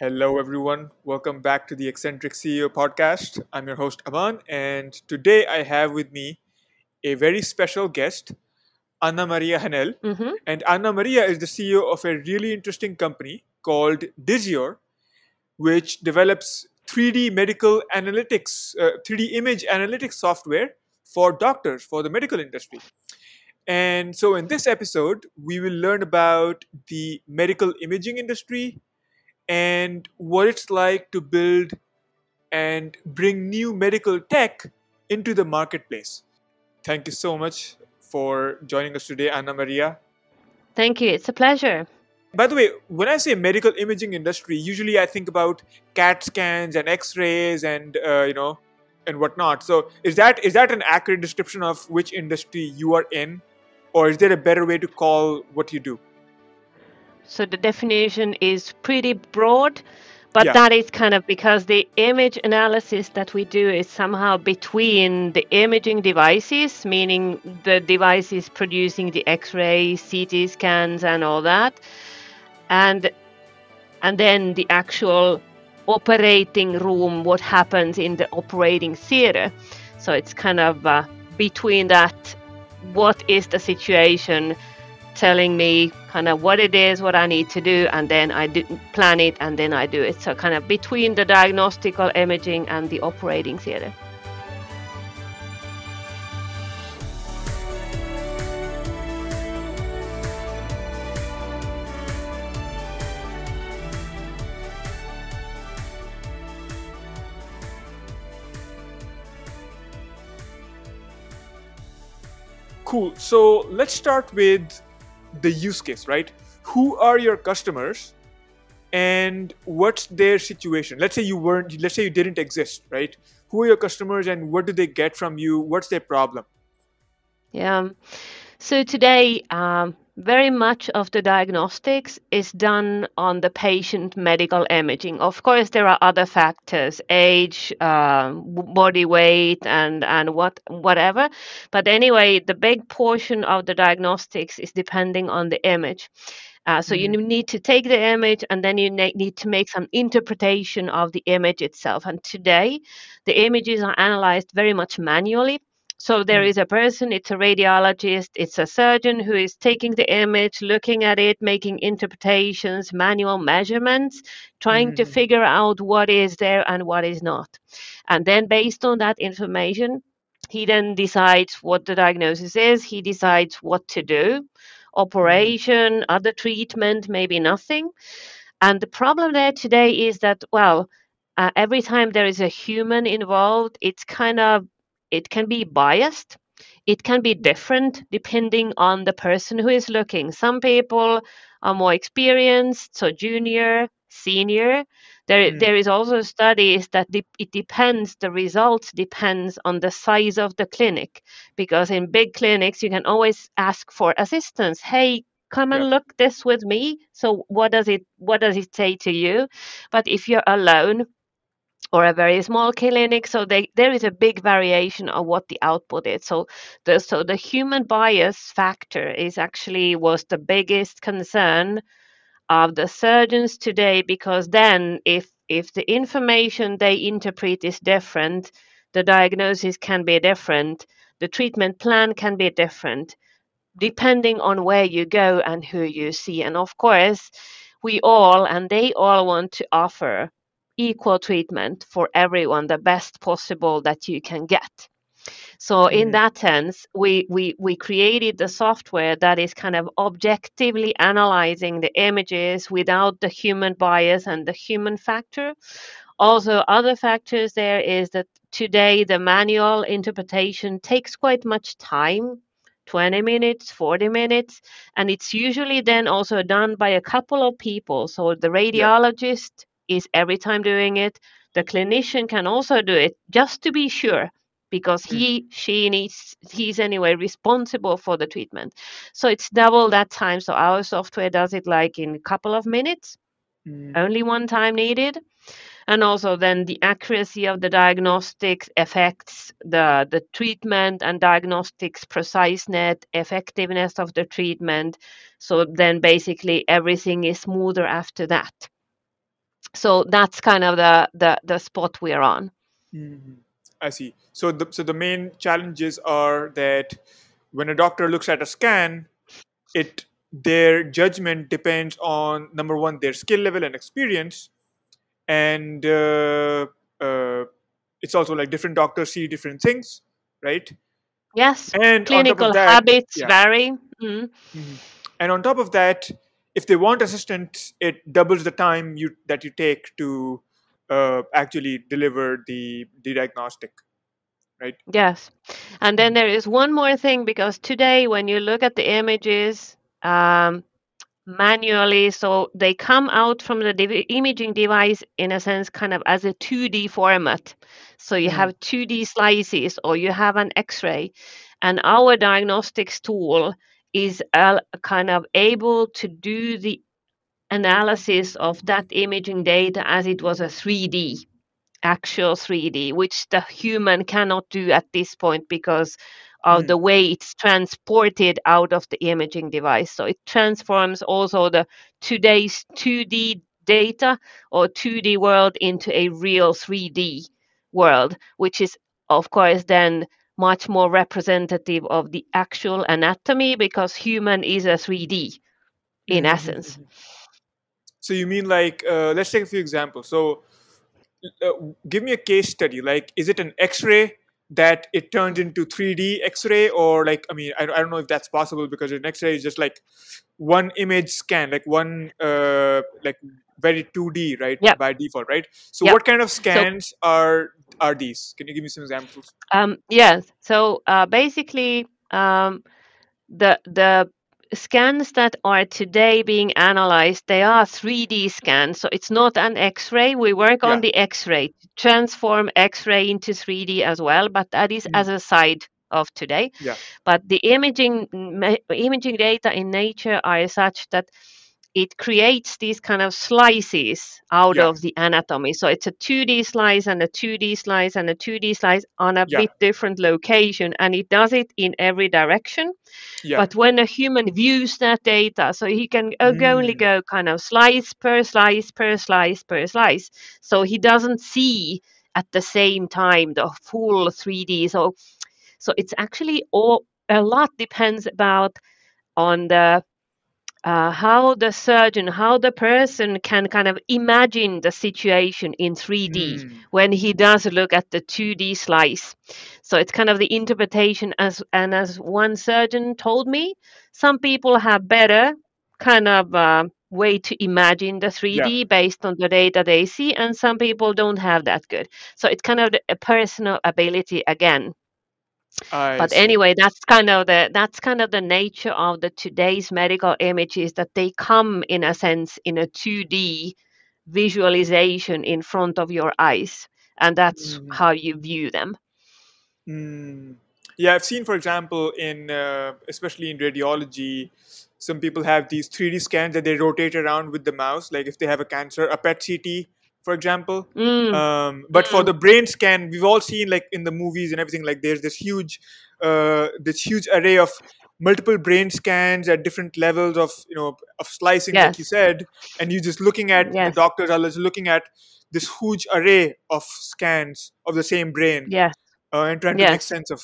Hello, everyone. Welcome back to the Eccentric CEO podcast. I'm your host, Aman, and today I have with me a very special guest, Anna Maria Henell. hmm And Anna Maria is the CEO of a really interesting company called Disior, which develops 3D medical analytics, uh, 3D image analytics software for doctors, for the medical industry. And so, in this episode, we will learn about the medical imaging industry and what it's like to build and bring new medical tech into the marketplace. Thank you so much for joining us today, Anna Maria. Thank you. It's a pleasure. By the way, when I say medical imaging industry, usually I think about CAT scans and X-rays and uh, you know and whatnot. So is that is that an accurate description of which industry you are in, or is there a better way to call what you do? So the definition is pretty broad, but Yeah. that is kind of because the image analysis that we do is somehow between the imaging devices, meaning the devices producing the X-rays, CT scans, and all that, and and then the actual operating room, what happens in the operating theater. So it's kind of uh, between that, what is the situation, telling me kind of what it is, what I need to do, and then I do, plan it, and then I do it. So kind of between the diagnostical imaging and the operating theater. Cool. So let's start with the use case, right? Who are your customers and what's their situation? Let's say you weren't, let's say you didn't exist, right? Who are your customers and what do they get from you? What's their problem? Yeah. So today, um, very much of the diagnostics is done on the patient medical imaging. Of course, there are other factors, age, uh, body weight, and and what whatever. But anyway, the big portion of the diagnostics is depending on the image. Uh, so you Mhm. need to take the image and then you ne- need to make some interpretation of the image itself. And today, the images are analyzed very much manually. So there Mm. is a person, it's a radiologist, it's a surgeon who is taking the image, looking at it, making interpretations, manual measurements, trying to Mhm. figure out what is there and what is not. And then based on that information, he then decides what the diagnosis is, he decides what to do, Mhm. operation, other treatment, maybe nothing. And the problem there today is that, well, uh, every time there is a human involved, it's kind of it can be biased. It can be different depending on the person who is looking. Some people are more experienced, so junior, senior. There, Mm. there is also studies that de- it depends. The results depends on the size of the clinic, because in big clinics you can always ask for assistance. Hey, come Yeah. and look this with me. So what does it what does it say to you? But if you're alone, or a very small clinic so they, there is a big variation of what the output is. So the so the human bias factor is actually was the biggest concern of the surgeons today because then if if the information they interpret is different the diagnosis can be different the treatment plan can be different depending on where you go and who you see. And of course we all and they all want to offer equal treatment for everyone the best possible that you can get. So in Mhm. that sense we we we created the software that is kind of objectively analyzing the images without the human bias and the human factor. Also other factors there is that today the manual interpretation takes quite much time 20 minutes 40 minutes and it's usually then also done by a couple of people. So the radiologist is every time doing it. The clinician can also do it just to be sure because Mm. he she needs he's anyway responsible for the treatment. So it's double that time. So our software does it like in a couple of minutes Mm. only one time needed. And also then the accuracy of the diagnostics affects the the treatment and diagnostics preciseness effectiveness of the treatment. So then basically everything is smoother after that so that's kind of the the, the spot we're on Mhm. I see. So the so the main challenges are that when a doctor looks at a scan, it their judgment depends on number one their skill level and experience, and uh, uh, it's also like different doctors see different things, right? yes And clinical that, habits yeah. vary Mm. Mhm. And on top of that, if they want assistance, it doubles the time you that you take to uh, actually deliver the the diagnostic, right? Yes. And then Mhm. there is one more thing because today, when you look at the images um, manually, so they come out from the imaging device in a sense, kind of as a 2D format. So you Mm. have 2D slices or you have an X ray. And our diagnostics tool is kind of able to do the analysis of that imaging data as it was a 3D actual 3D, which the human cannot do at this point because of Mm. the way it's transported out of the imaging device. So it transforms also the today's 2D data or 2D world into a real 3D world, which is, of course, then much more representative of the actual anatomy because human is a 3D in Mhm, mhm, essence. mhm. So you mean like uh, let's take a few examples. So uh, give me a case study. Like, is it an X-ray that it turns into 3D X-ray, or like I mean, I, I don't know if that's possible because an X-ray is just like one image scan, like one uh, like very 2D, right, Yep. by default, right? So Yep. what kind of So scans are are these? Can you give me some examples? Um, yes. So uh, basically, um, the the scans that are today being analyzed, they are 3D scans. So it's not an X-ray. We work on the X-ray, transform X-ray into 3D as well, but that is Mhm. as a side of today. Yeah. But the imaging ma- imaging data in nature are such that it creates these kind of slices out Yeah. of the anatomy. So it's a 2D slice and a 2D slice and a 2D slice on a Yeah. bit different location, and it does it in every direction. Yeah. But when a human views that data, so he can o- only Mm. go kind of slice per slice per slice per slice. So he doesn't see at the same time the full 3D. So so it's actually all a lot depends about on the uh, how the surgeon, how the person can kind of imagine the situation in 3D Mm. when he does look at the 2D slice. So it's kind of the interpretation as and as one surgeon told me, some people have better kind of uh, way to imagine the 3D based on the data they see, and some people don't have that good. So it's kind of the- a personal ability again I but see. anyway that's kind of the that's kind of the nature of the today's medical images that they come in a sense in a 2d visualization in front of your eyes and that's Mhm. how you view them Mm. Yeah, I've seen, for example, in uh, especially in radiology, some people have these 3D scans that they rotate around with the mouse. Like if they have a cancer, a PET CT, for example. mm, Um, but for mm, the brain scan, we've all seen like in the movies and everything. Like there's this huge, uh, this huge array of multiple brain scans at different levels of you know of slicing, like you said, and you're just looking at the doctors are just looking at this huge array of scans of the same brain yes. uh, and trying to make sense of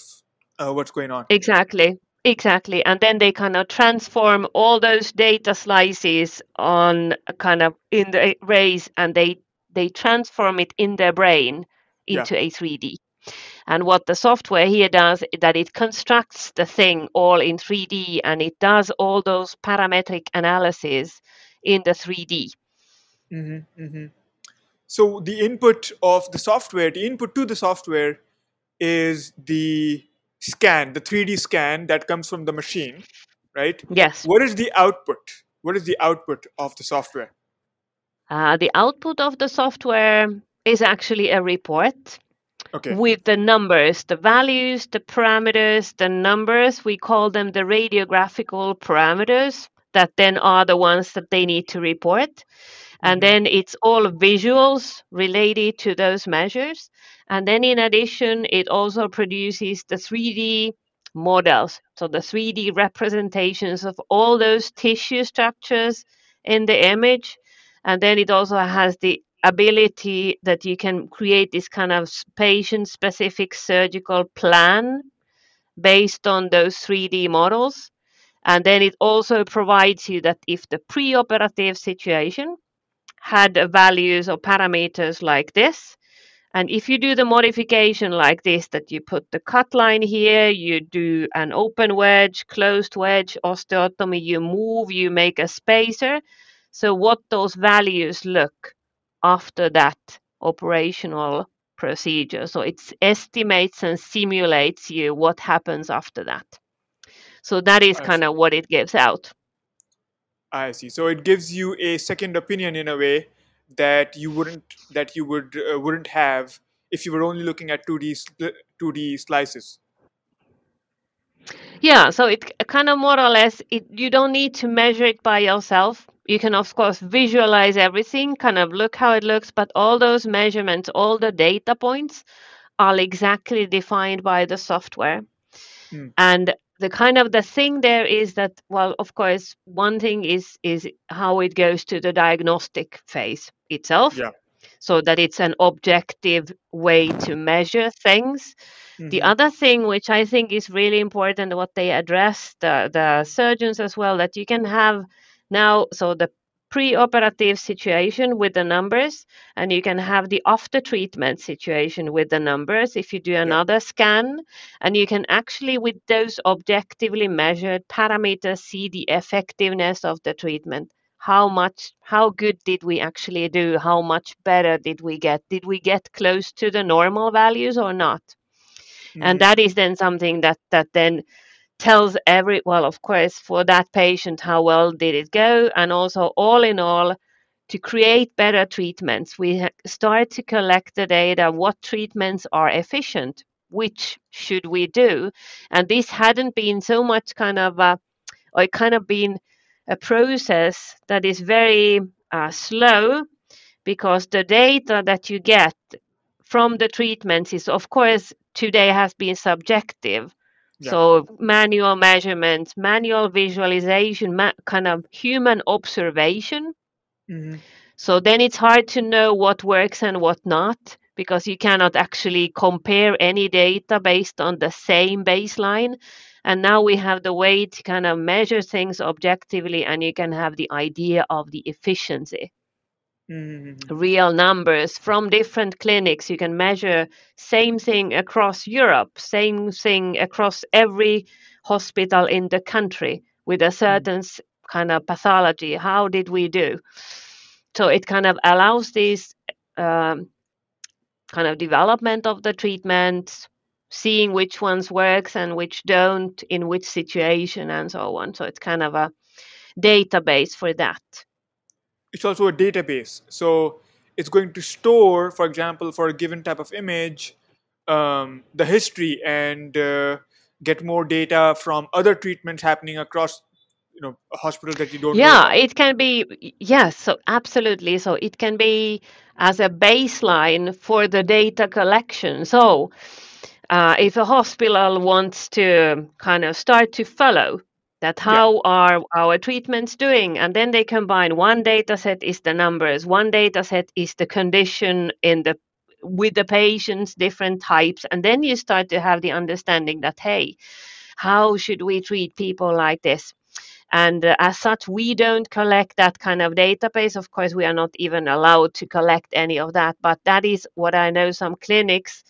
uh, what's going on. exactly. Exactly. And then they kind of transform all those data slices on kind of in the rays and they they transform it in their brain Yeah. into a 3d And what the software here does is that it constructs the thing all in 3D and it does all those parametric analysis in the 3D. hmm hmm So the input of the software, the input to the software is the scan, the 3D scan that comes from the machine, right? Yes. What is the output? What is the output of the software? Uh, the output of the software is actually a report Okay. with the numbers, the values, the parameters, the numbers. We call them the radiographical parameters that then are the ones that they need to report. And hmm then it's all visuals related to those measures. And then in addition, it also produces the 3D models. So the 3D representations of all those tissue structures in the image. And then it also has the ability that you can create this kind of patient specific surgical plan based on those 3D models. And then it also provides you that if the preoperative situation had values or parameters like this, and if you do the modification like this, that you put the cut line here, you do an open wedge, closed wedge, osteotomy, you move, you make a spacer. So what those values look after that operational procedure. So it estimates and simulates you what happens after that. So that is kind of what it gives out. I see. So it gives you a second opinion in a way that you wouldn't that you would uh, wouldn't have if you were only looking at 2D 2D slices. Yeah, so it kind of more or less it you don't need to measure it by yourself. You can of course visualize everything, kind of look how it looks, but all those measurements, all the data points are exactly defined by the software. Hmm. And the kind of the thing there is that well of course one thing is is how it goes to the diagnostic phase itself yeah. so that it's an objective way to measure things mm-hmm. the other thing which i think is really important what they address the, the surgeons as well that you can have now so the pre-operative situation with the numbers and you can have the after treatment situation with the numbers if you do another scan and you can actually with those objectively measured parameters see the effectiveness of the treatment. How much how good did we actually do? How much better did we get? Did we get close to the normal values or not? Mm-hmm. and that is then something that that then tells every well of course for that patient how well did it go and also all in all to create better treatments we start to collect the data what treatments are efficient which should we do? And this hadn't been so much kind of a or kind of been a process that is very uh, slow because the data that you get from the treatments is of course today has been subjective yeah. So manual measurements, manual visualization, ma- kind of human observation. Mm-hmm. So then it's hard to know what works and what not because you cannot actually compare any data based on the same baseline. And now we have the way to kind of measure things objectively, and you can have the idea of the efficiency. Mm-hmm. real numbers from different clinics you can measure same thing across europe same thing across every hospital in the country with a mm-hmm. certain mm-hmm. kind of pathology how did we do so it kind of allows this um, kind of development of the treatment seeing which ones works and which don't in which situation and so on so it's kind of a database for that it's also a database. So it's going to store, for example, for a given type of image, um, the history and uh, get more data from other treatments happening across you know a hospital that you don't yeah know. it can be yes so absolutely so it can be as a baseline for the data collection so uh, if a hospital wants to kind of start to follow that how yeah. are our treatments doing? And then they combine one data set is the numbers one data set is the condition in the with the patients different types and then you start to have the understanding that hey how should we treat people like this? And uh, as such we don't collect that kind of database. Of course we are not even allowed to collect any of that but that is what i know some clinics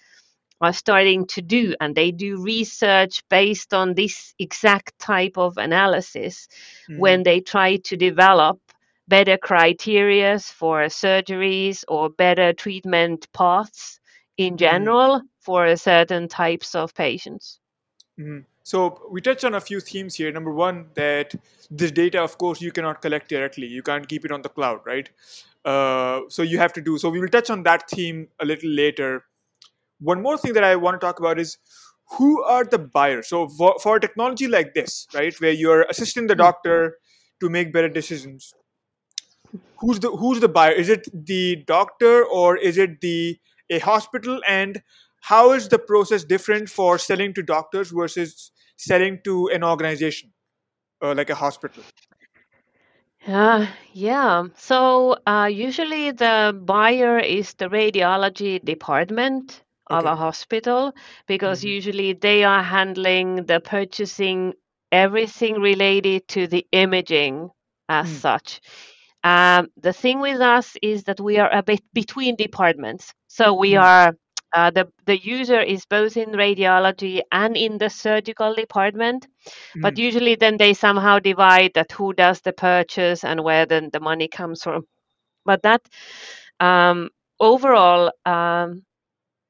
are starting to do and they do research based on this exact type of analysis mm. when they try to develop better criteria for surgeries or better treatment paths in general mm. for certain types of patients mm. so we touched on a few themes here number one that this data of course you cannot collect directly you can't keep it on the cloud right uh, so you have to do so we will touch on that theme a little later one more thing that I want to talk about is who are the buyers. So for, for technology like this, right, where you're assisting the doctor to make better decisions, who's the who's the buyer? Is it the doctor or is it the a hospital? And how is the process different for selling to doctors versus selling to an organization uh, like a hospital? Uh, yeah. So uh, usually the buyer is the radiology department of a hospital because hmm usually they are handling the purchasing everything related to the imaging as Mm. such. Um, the thing with us is that we are a bit between departments. So we Mm. are uh, the the user is both in radiology and in the surgical department but Mm. usually then they somehow divide that who does the purchase and where then the money comes from but that um, overall um,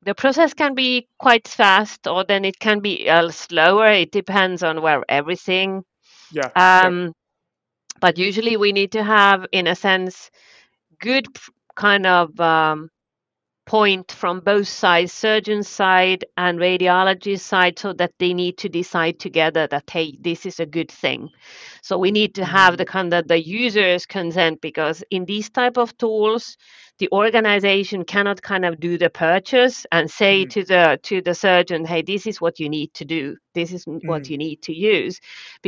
the process can be quite fast or then it can be uh, slower it depends on where everything Yeah. Yeah. um, but usually we need to have in a sense good p- kind of um, point from both sides, surgeon side and radiology side, so that they need to decide together that hey, this is a good thing. So we need to have Mm. the kind of the users consent because in these type of tools, the organization cannot kind of do the purchase and say Mm. to the to the surgeon, hey, this is what you need to do. This is what Mm. you need to use,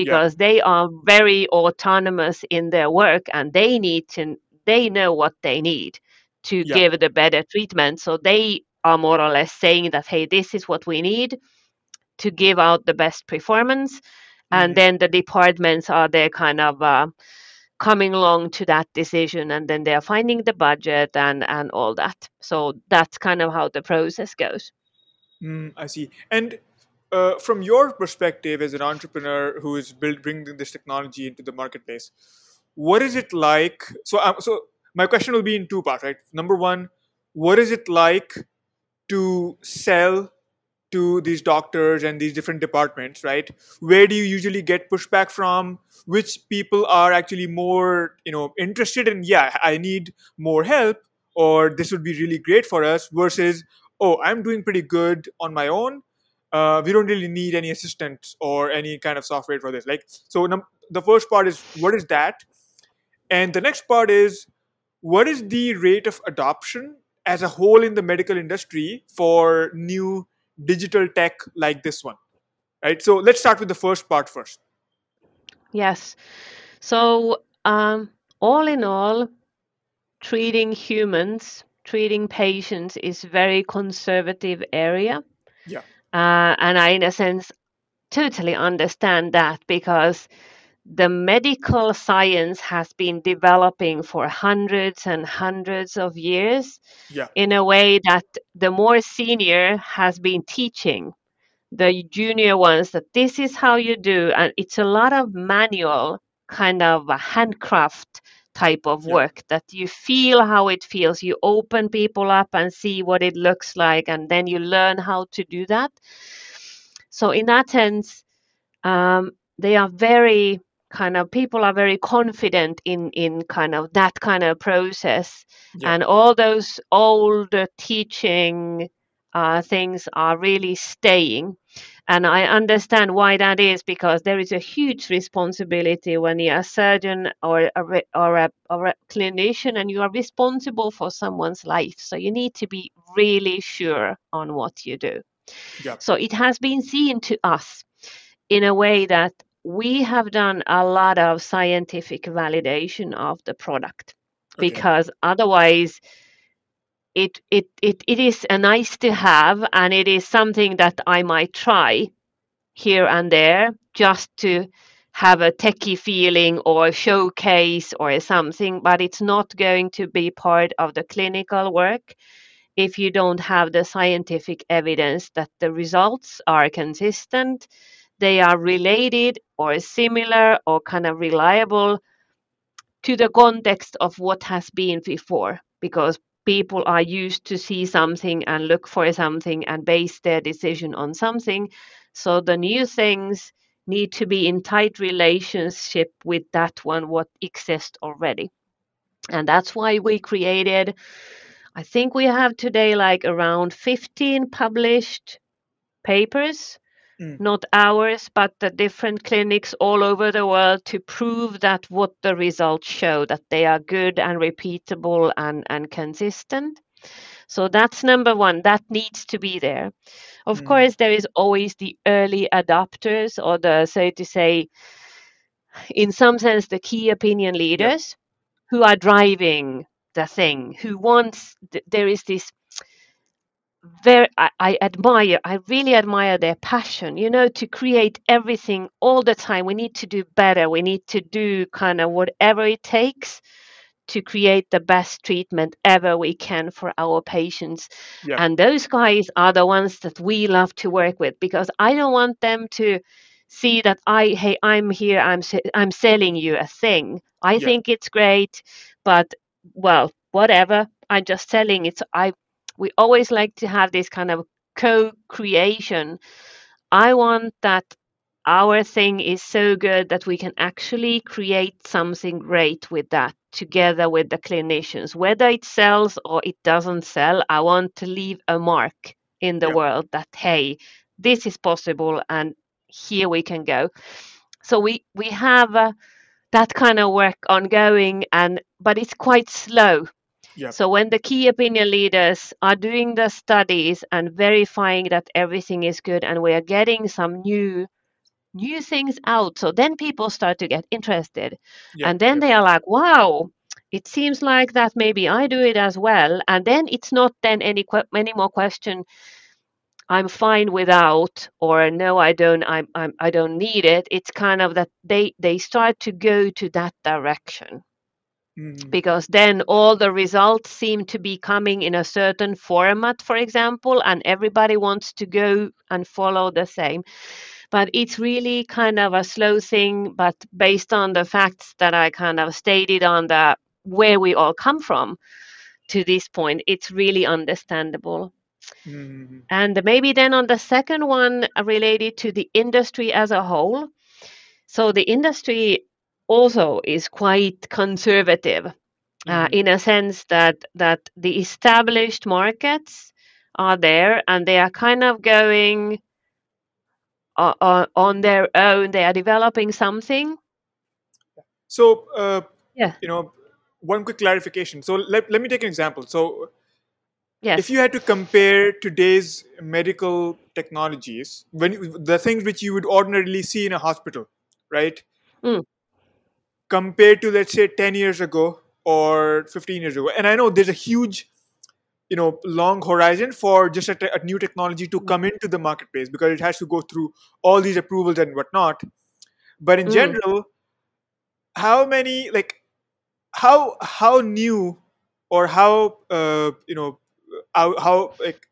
Yeah. because they are very autonomous in their work and they need to they know what they need to Yeah. give the better treatment. So they are more or less saying that, hey, this is what we need to give out the best performance. And hmm then the departments are there kind of uh, coming along to that decision and then they're finding the budget and, and all that. So that's kind of how the process goes. Mm, I see. And uh, from your perspective as an entrepreneur who is build, bringing this technology into the marketplace, what is it like? So, um, so my question will be in two parts, right? Number one, what is it like to sell to these doctors and these different departments, right? Where do you usually get pushback from? Which people are actually more, you know, interested in? Yeah, I need more help, or this would be really great for us. Versus, oh, I'm doing pretty good on my own. Uh, we don't really need any assistance or any kind of software for this. Like, so num- the first part is what is that, and the next part is what is the rate of adoption as a whole in the medical industry for new digital tech like this one right so let's start with the first part first Yes. So, um, all in all, treating humans, treating patients is very conservative area. yeah Uh, and I, in a sense, totally understand that because the medical science has been developing for hundreds and hundreds of years yeah. in a way that the more senior has been teaching the junior ones that this is how you do and it's a lot of manual kind of a handcraft type of yeah. work that you feel how it feels. You open people up and see what it looks like and then you learn how to do that. So in that sense um, they are very kind of people are very confident in in kind of that kind of process. Yeah. And all those old teaching uh, things are really staying. And i understand why that is because there is a huge responsibility when you're a surgeon or a, or a, or a clinician and you are responsible for someone's life. So you need to be really sure on what you do. Yeah. So it has been seen to us in a way that we have done a lot of scientific validation of the product okay. because otherwise it it it, it is a nice to have and it is something that I might try here and there just to have a techie feeling or showcase or something but it's not going to be part of the clinical work if you don't have the scientific evidence that the results are consistent they are related or similar or kind of reliable to the context of what has been before because people are used to see something and look for something and base their decision on something. So the new things need to be in tight relationship with that one what exists already. And that's why we created i think we have today like around 15 published papers Mm. not ours, but the different clinics all over the world to prove that what the results show that they are good and repeatable and, and consistent. So that's number one. That needs to be there. Of Mm. course, there is always the early adopters or the so to say in some sense the key opinion leaders who are driving the thing who wants th- there is this very I, I admire i really admire their passion you know to create everything all the time. We need to do better. We need to do kind of whatever it takes to create the best treatment ever we can for our patients. Yeah. and those guys are the ones that we love to work with because i don't want them to see that i hey i'm here i'm i'm selling you a thing. I Yeah. think it's great but well whatever. I'm just selling it i we always like to have this kind of co-creation. I want that our thing is so good that we can actually create something great with that together with the clinicians. Whether it sells or it doesn't sell i want to leave a mark in the Yeah. world that hey this is possible and here we can go. So we we have uh, that kind of work ongoing and but it's quite slow Yeah. so when the key opinion leaders are doing the studies and verifying that everything is good and we are getting some new new things out so then people start to get interested Yeah. and then yeah. they are like wow it seems like that maybe i do it as well and then it's not then any any more question i'm fine without or no i don't I'm, I'm i don't need it it's kind of that they they start to go to that direction Mhm. because then all the results seem to be coming in a certain format for example and everybody wants to go and follow the same but it's really kind of a slow thing but based on the facts that i kind of stated on the where we all come from to this point it's really understandable Mhm. and maybe then on the second one uh, related to the industry as a whole so the industry also is quite conservative uh, Mhm. in a sense that that the established markets are there and they are kind of going uh, uh, on their own they are developing something So, uh, yeah you know, one quick clarification. So, let, let me take an example. So, yes if you had to compare today's medical technologies, when you- the things which you would ordinarily see in a hospital, right, Mm. Compared to let's say 10 years ago or 15 years ago, and I know there's a huge, you know, long horizon for just a, te- a new technology to come into the marketplace because it has to go through all these approvals and whatnot. But in Mm. general, how many like how how new or how uh, you know how, how like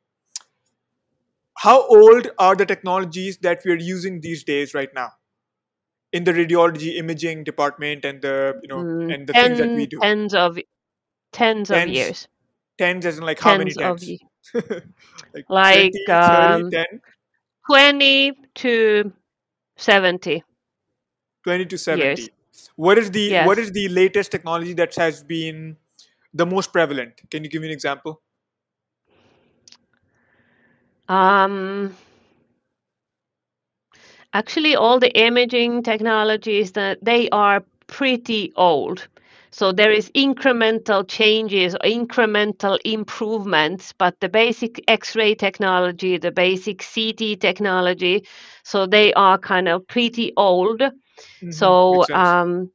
how old are the technologies that we're using these days right now in the radiology imaging department and the you know Mm, and the things that we do. tens of tens of years. Tens as in like how many tens of tens? like like 20 30 um, 10 20 to 70 20 to years. 70 what is the what yes. is the latest technology that has been the most prevalent? Can you give me an example? Um actually all the imaging technologies that they are pretty old. So there is incremental changes incremental improvements but the basic x-ray technology the basic ct technology so they are kind of pretty old. Hmm so um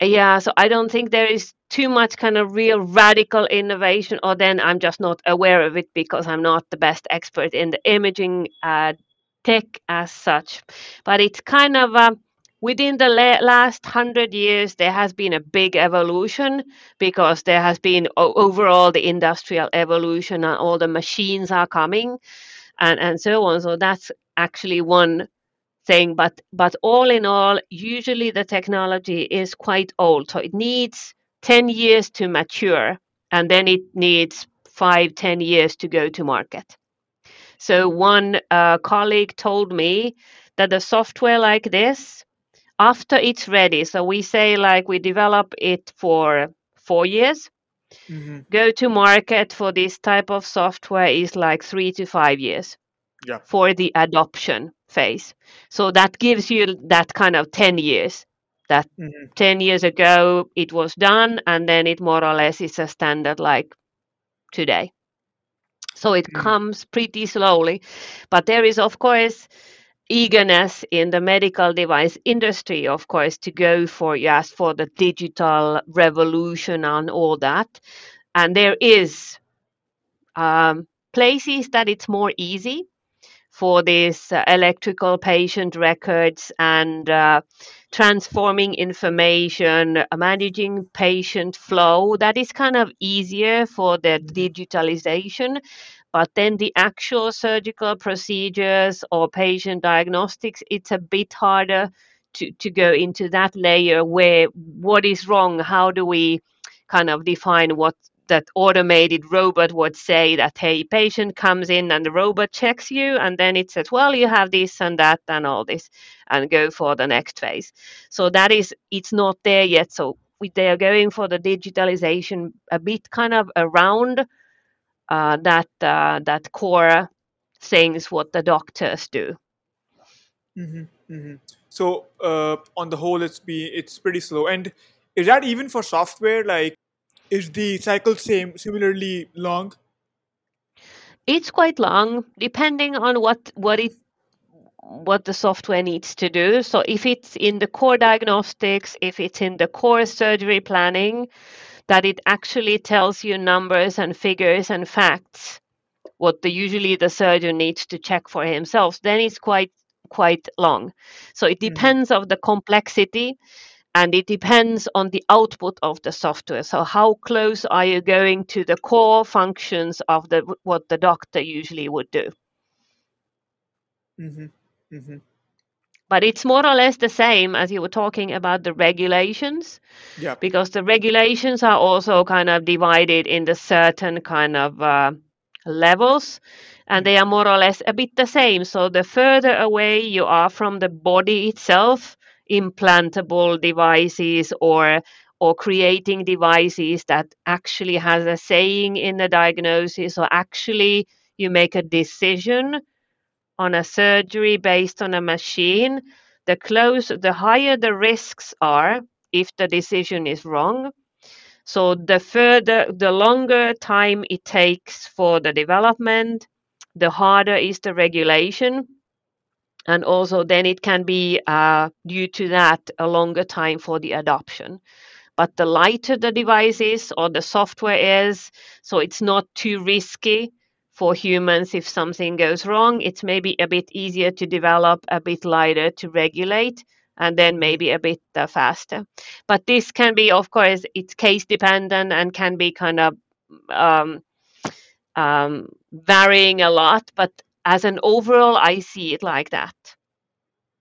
yeah so i don't think there is too much kind of real radical innovation or then i'm just not aware of it because i'm not the best expert in the imaging uh, tech as such. But it's kind of um, within the last 100 years there has been a big evolution because there has been overall the industrial evolution and all the machines are coming and and so on. So that's actually one thing. But but all in all usually the technology is quite old. So it needs 10 years to mature and then it needs five ten years to go to market so one uh, colleague told me that the software like this after it's ready so we say like we develop it for four years hmm go to market for this type of software is like three to five years yeah for the adoption phase. So that gives you that kind of 10 years. That hmm 10 years ago it was done, and then it more or less is a standard like today. So it hmm comes pretty slowly. But there is, of course, eagerness in the medical device industry, of course, to go for yes for the digital revolution and all that. And there is um, places that it's more easy for these uh, electrical patient records and uh, transforming information, managing patient flow. That is kind of easier for the digitalization. But then the actual surgical procedures or patient diagnostics, it's a bit harder to, to go into that layer where what is wrong? How do we kind of define what that automated robot would say that hey patient comes in and the robot checks you and then it says well you have this and that and all this and go for the next phase so that is it's not there yet so we, they are going for the digitalization a bit kind of around uh, that uh, that core things what the doctors do Mm-hmm, mm-hmm. So uh, on the whole, it's be it's pretty slow. And is that even for software? Like, is the cycle same similarly long? it's quite long depending on what what it what the software needs to do so if it's in the core diagnostics if it's in the core surgery planning that it actually tells you numbers and figures and facts what the usually the surgeon needs to check for himself then it's quite quite long so it Mm-hmm. depends of the complexity and it depends on the output of the software so how close are you going to the core functions of the what the doctor usually would do Mm-hmm. Mm-hmm. but it's more or less the same as you were talking about the regulations Yeah. because the regulations are also kind of divided into certain kind of uh, levels and they are more or less a bit the same so the further away you are from the body itself implantable devices or or creating devices that actually has a saying in the diagnosis or actually you make a decision on a surgery based on a machine the close the higher the risks are if the decision is wrong. So the further the longer time it takes for the development the harder is the regulation and also then it can be uh, due to that a longer time for the adoption. But the lighter the device is or the software is so it's not too risky for humans if something goes wrong. It's maybe a bit easier to develop a bit lighter to regulate and then maybe a bit uh, faster. But this can be of course it's case dependent and can be kind of um, um, varying a lot but as an overall i see it like that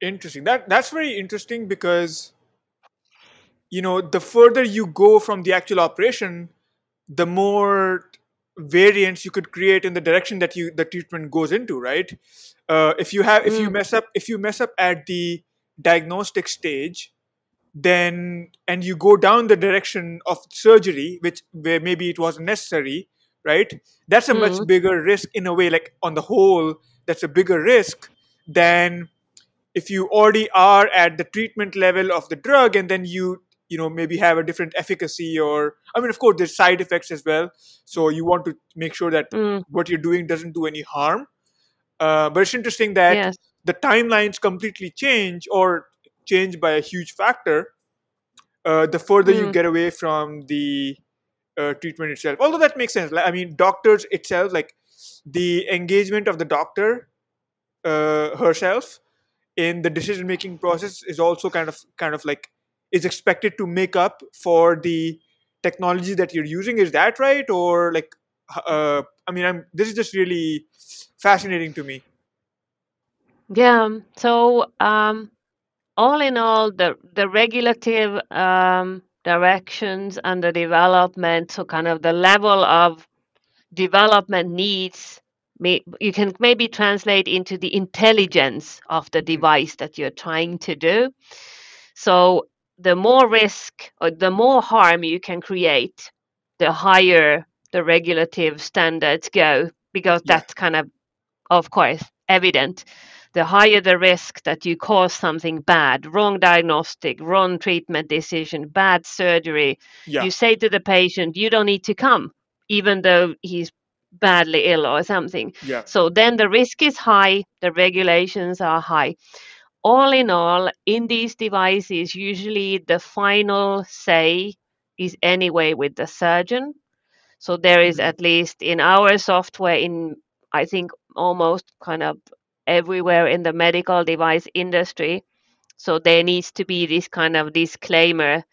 Interesting. That that's very interesting because you know the further you go from the actual operation, the more variance you could create in the direction that you the treatment goes into. Right. Uh, if you have if you Mm, mess up if you mess up at the diagnostic stage, then and you go down the direction of surgery, which where maybe it wasn't necessary. Right. That's a much mm, bigger risk in a way. Like on the whole, that's a bigger risk than if you already are at the treatment level of the drug and then you you know maybe have a different efficacy or i mean of course there's side effects as well. So you want to make sure that mm, what you're doing doesn't do any harm. Uh, but it's interesting that yes. the timelines completely change or change by a huge factor. Uh, the further you mm, get away from the uh, treatment itself. Although that makes sense. Like, i mean doctors itself like the engagement of the doctor uh, herself in the decision making process is also kind of kind of like is expected to make up for the technology that you're using. Is that right? Or like uh, i mean i'm this is just really fascinating to me. Yeah so um all in all, the the regulative um, directions and the development, so kind of the level of development needs, may, you can maybe translate into the intelligence of the Mhm. device that you're trying to do. So the more risk or the more harm you can create, the higher the regulative standards go, because yeah that's kind of, of course, evident the higher the risk that you cause something bad, wrong diagnostic, wrong treatment decision, bad surgery, yeah you say to the patient, you don't need to come, even though he's badly ill or something. Yeah. So then the risk is high, the regulations are high. All in all, in these devices, usually the final say is anyway with the surgeon. So there is Mhm. at least in our software, in I think almost kind of everywhere in the medical device industry. So there needs to be this kind of disclaimer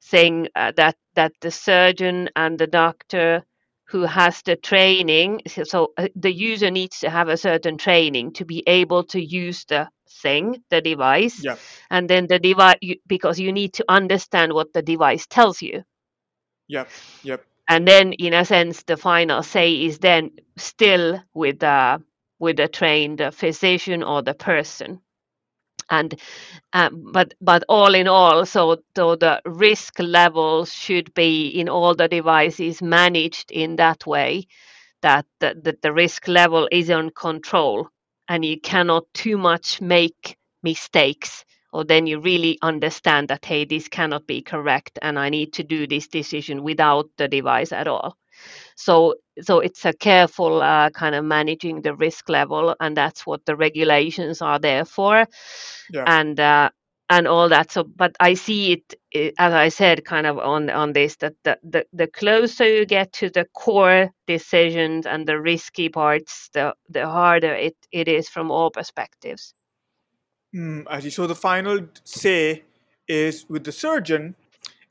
saying uh, that that the surgeon and the doctor who has the training so, so uh, the user needs to have a certain training to be able to use the thing the device Yeah. and then the device because you need to understand what the device tells you Yep. Yep. and then in a sense the final say is then still with the with a trained physician or the person. And um, but but all in all so, so the risk levels should be in all the devices managed in that way that the, that the risk level is on control and you cannot too much make mistakes or then you really understand that hey this cannot be correct and i need to do this decision without the device at all. So so it's a careful uh, kind of managing the risk level and that's what the regulations are there for Yeah. and uh, and all that so but i see it eh, as i said kind of on on this that the, the the closer you get to the core decisions and the risky parts the the harder it it is from all perspectives Mm, I see. So the final say is with the surgeon,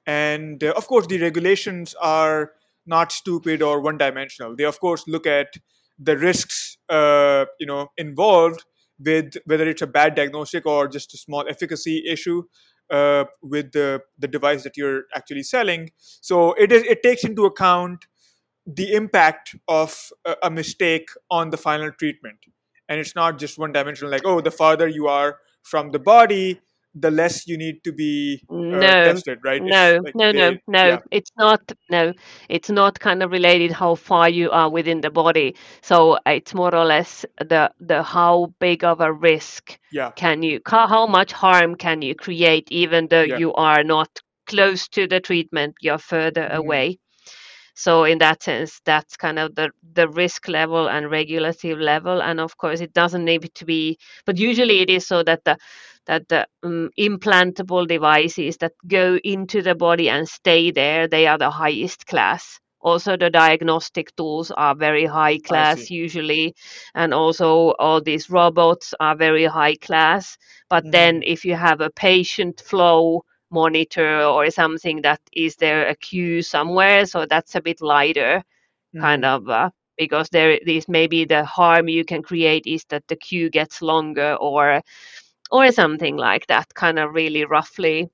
and uh, of course the regulations are not stupid or one-dimensional. They of course look at the risks, uh, you know, involved with whether it's a bad diagnostic or just a small efficacy issue uh, with the the device that you're actually selling. So it is it takes into account the impact of a, a mistake on the final treatment, and it's not just one-dimensional. Like oh, the farther you are from the body, the less you need to be uh, no. tested, right? No. like no no. they, no. yeah, it's not no. It's not kind of related how far you are within the body. So it's more or less the the how big of a risk yeah, can you how, how much harm can you create even though yeah. you are not close to the treatment you're further Mhm. away so in that sense that's kind of the the risk level and regulative level and of course it doesn't need to be but usually it is so that the that the um, implantable devices that go into the body and stay there they are the highest class. Also the diagnostic tools are very high class usually and also all these robots are very high class. But Mhm. then if you have a patient flow monitor or something that is there a queue somewhere so that's a bit lighter kind Mhm. of uh, because there is maybe the harm you can create is that the queue gets longer or or something like that kind of really roughly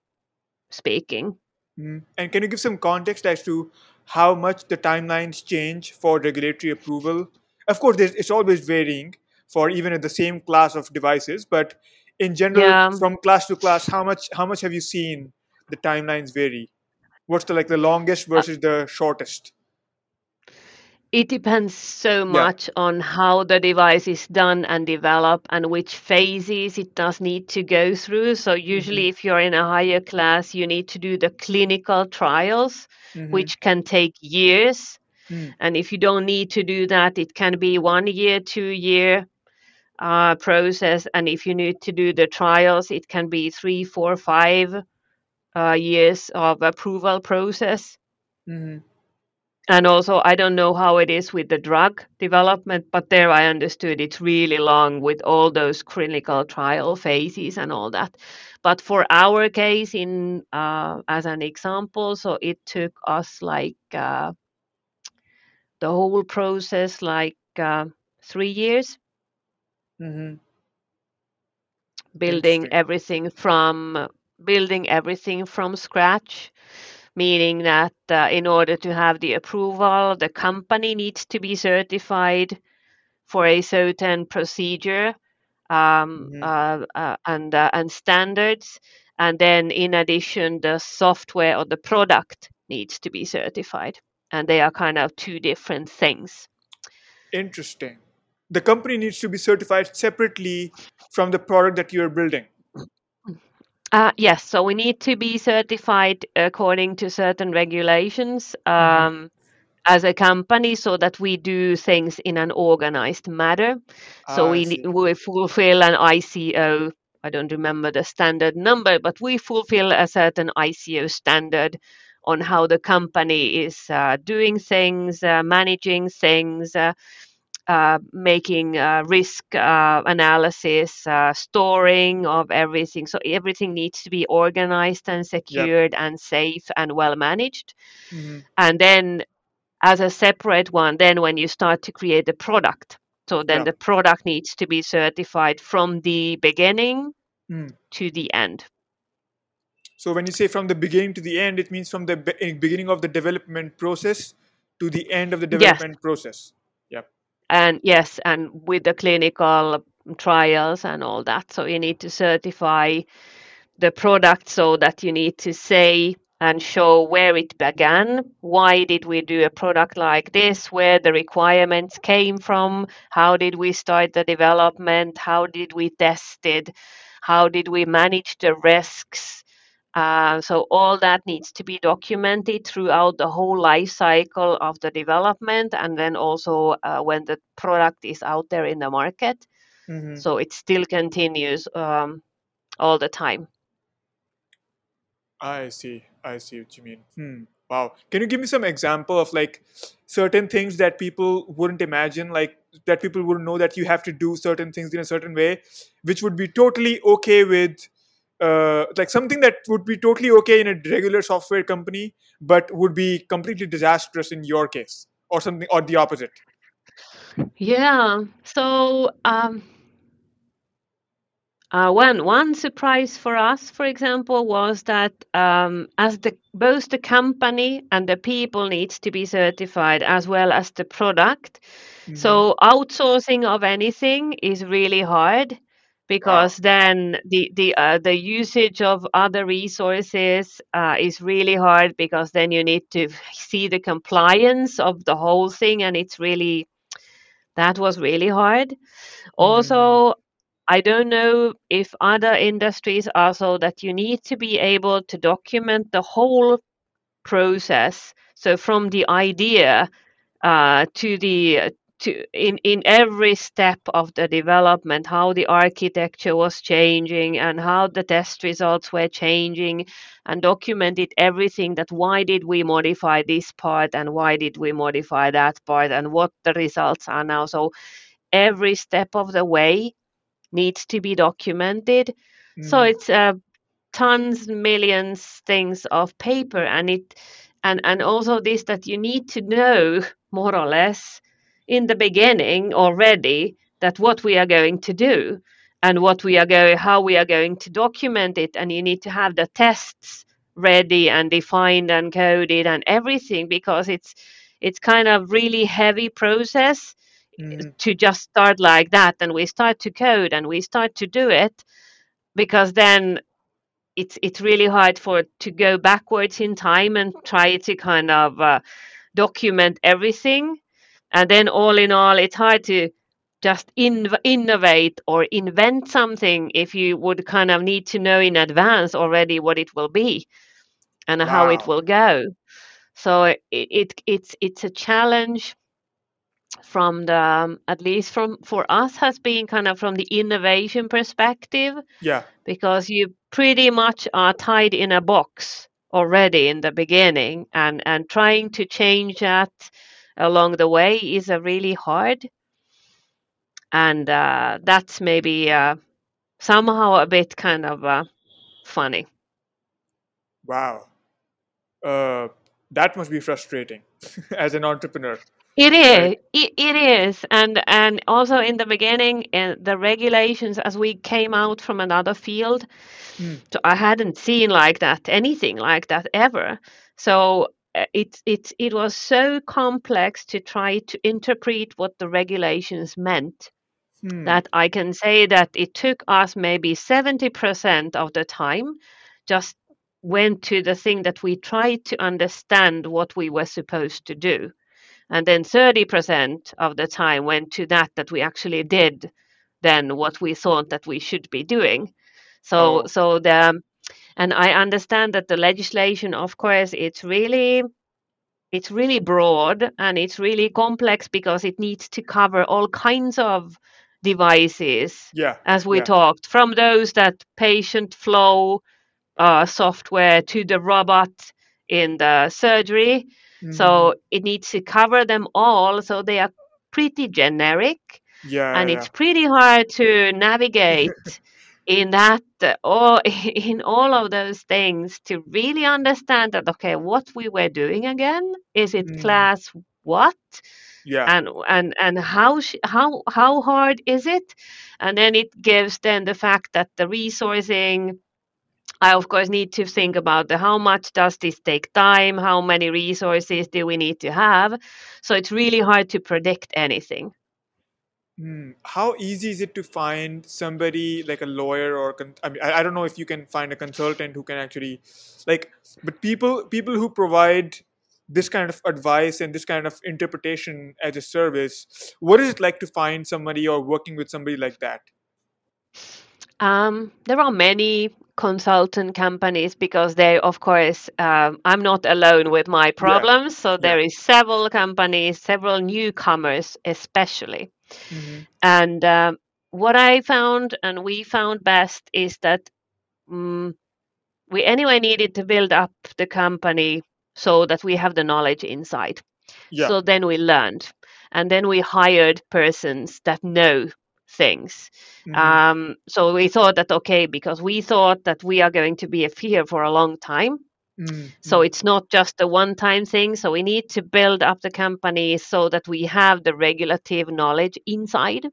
speaking Mhm. And can you give some context as to how much the timelines change for regulatory approval? Of course, it's always varying for even in the same class of devices, but in general, yeah from class to class, how much how much have you seen the timelines vary? What's the like the longest uh, versus the shortest? it depends so Yeah. much on how the device is done and developed and which phases it does need to go through so Mm-hmm. usually if you're in a higher class you need to do the clinical trials Mm-hmm. which can take years Mm. and if you don't need to do that it can be one year two year uh, process and if you need to do the trials it can be three four five uh, years of approval process. Mm-hmm. and also i don't know how it is with the drug development but there i understood it's really long with all those clinical trial phases and all that. But for our case in uh, as an example so it took us like uh, the whole process like uh, three years Mm-hmm. building everything from building everything from scratch meaning that uh, in order to have the approval the company needs to be certified for a certain procedure um, Mm-hmm. uh, uh, and uh, and standards and then in addition the software or the product needs to be certified and they are kind of two different things Interesting. The company needs to be certified separately from the product that you're building. Uh, yes, so we need to be certified according to certain regulations. Um, as a company so that we do things in an organized manner. So Ah, we we fulfill an ISO. I don't remember the standard number, but we fulfill a certain ISO standard on how the company is uh, doing things, uh, managing things, uh, making uh, risk uh, analysis, uh, storing of everything. So everything needs to be organized and Yep. secured and safe and well managed. hmm And then as a separate one then when you start to create a product so then Yeah. the product needs to be certified from the beginning Mm. to the end So when you say from the beginning to the end, it means from the be- beginning of the development process to the end of the yes development process. And yes and with the clinical trials and all that. So you need to certify the product so that you need to say and show where it began. Why did we do a product like this? Where the requirements came from? How did we start the development? How did we test it? How did we manage the risks uh, so all that needs to be documented throughout the whole life cycle of the development and then also uh, when the product is out there in the market hmm so it still continues um, all the time I see. I see what you mean. Hmm. Wow. Can you give me some example of like certain things that people wouldn't imagine, like that people wouldn't know that you have to do certain things in a certain way, which would be totally okay with, uh, like something that would be totally okay in a regular software company, but would be completely disastrous in your case, or something, or the opposite. Yeah. So um, uh, one one surprise for us, for example, was that um, as the both the company and the people needs to be certified as well as the product. hmm So outsourcing of anything is really hard. Because then the the uh, the usage of other resources uh, is really hard because then you need to see the compliance of the whole thing and it's really that was really hard. Also, I don't know if other industries are so that you need to be able to document the whole process. So from the idea uh, to the to in in every step of the development, how the architecture was changing and how the test results were changing, and documented everything that why did we modify this part and why did we modify that part and what the results are now. So every step of the way needs to be documented. So hmm it's uh, tons, millions things of paper, and it and and also this that you need to know more or less in the beginning already that what we are going to do and what we are going how we are going to document it. And you need to have the tests ready and defined and coded and everything because it's it's kind of really heavy process hmm to just start like that. And we start to code and we start to do it because then it's it's really hard for to go backwards in time and try to kind of uh, document everything and then all in all it's hard to just in, innovate or invent something if you would kind of need to know in advance already what it will be and how it will go so it, it it's it's a challenge from the um, at least from for us has been kind of from the innovation perspective Yeah. because you pretty much are tied in a box already in the beginning and and trying to change that along the way is a really hard and uh, that's maybe uh, somehow a bit kind of uh, funny Wow. Uh, that must be frustrating as an entrepreneur, It is. Right? It, it is. And and also in the beginning, uh, the regulations as we came out from another field, Mm. so I hadn't seen like that anything like that ever. So it it it was so complex to try to interpret what the regulations meant Hmm. that I can say that it took us maybe 70% of the time just went to the thing that we tried to understand what we were supposed to do and then 30% of the time went to that that we actually did then what we thought that we should be doing so Oh. so the and i understand that the legislation of course it's really it's really broad and it's really complex because it needs to cover all kinds of devices Yeah. as we Yeah. talked from those that patient flow uh, software to the robot in the surgery Mhm. so it needs to cover them all so they are pretty generic yeah, and yeah. it's pretty hard to navigate in that or in all of those things to really understand that okay what we were doing again is it Mm. class what? Yeah. and and and how sh- how how hard is it? And then it gives then the fact that the resourcing I of course need to think about the how much does this take time? How many resources do we need to have? So it's really hard to predict anything Hmm. How easy is it to find somebody like a lawyer or con- I mean I, I don't know if you can find a consultant who can actually like but people people who provide this kind of advice and this kind of interpretation as a service what is it like to find somebody or working with somebody like that Um, there are many consultant companies because they, of course, um, I'm not alone with my problems. So there is several companies, several newcomers, especially. Mhm. And um, what I found and we found best is that mm we anyway needed to build up the company so that we have the knowledge inside. yeah So then we learned, and then we hired persons that know things. Mhm. Um, so we thought that okay, because we thought that we are going to be here for a long time. So it's not just a one-time thing. So we need to build up the company so that we have the regulative knowledge inside.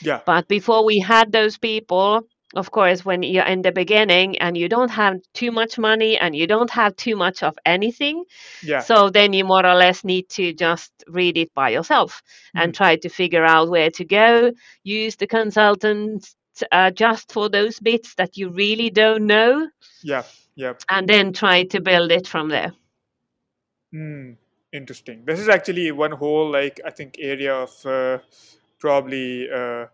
yeah But before we had those people, of course, when you're in the beginning and you don't have too much money and you don't have too much of anything, yeah so then you more or less need to just read it by yourself and try to figure out where to go. Use the consultant uh, just for those bits that you really don't know, yeah yeah and then try to build it from there. Hmm, interesting. This is actually one whole, like, I think, area of uh, probably uh,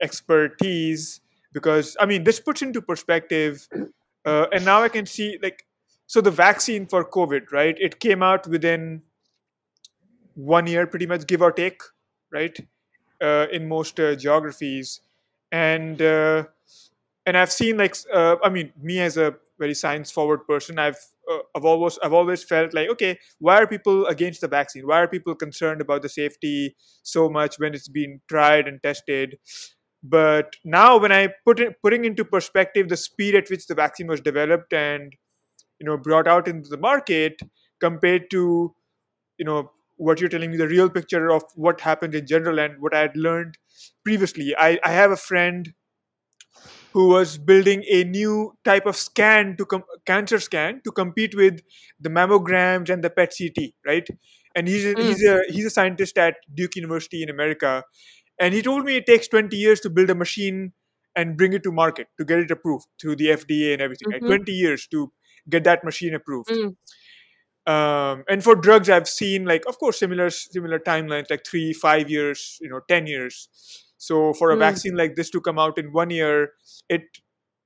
expertise because, I mean, this puts into perspective, uh, and now I can see, like, so the vaccine for COVID, right? It came out within one year, pretty much, give or take, right? Uh, in most uh, geographies, and uh, and I've seen like uh, I mean me as a very science forward person. I've uh, I've always I've always felt like okay why are people against the vaccine? Why are people concerned about the safety so much when it's been tried and tested? But now when I put it putting into perspective the speed at which the vaccine was developed and you know brought out into the market compared to you know what you're telling me the real picture of what happened in general and what I had learned previously I, I have a friend who was building a new type of scan to com- cancer scan to compete with the mammograms and the PET CT, right? And he's a, Mm. he's a he's a scientist at Duke University in America, and he told me it takes 20 years to build a machine and bring it to market to get it approved through the FDA and everything. Right? Mhm. 20 years to get that machine approved. Mm. Um, and for drugs, I've seen like, of course, similar similar timelines, like three, five years, you know, ten years. So for a Mm. vaccine like this to come out in one year, it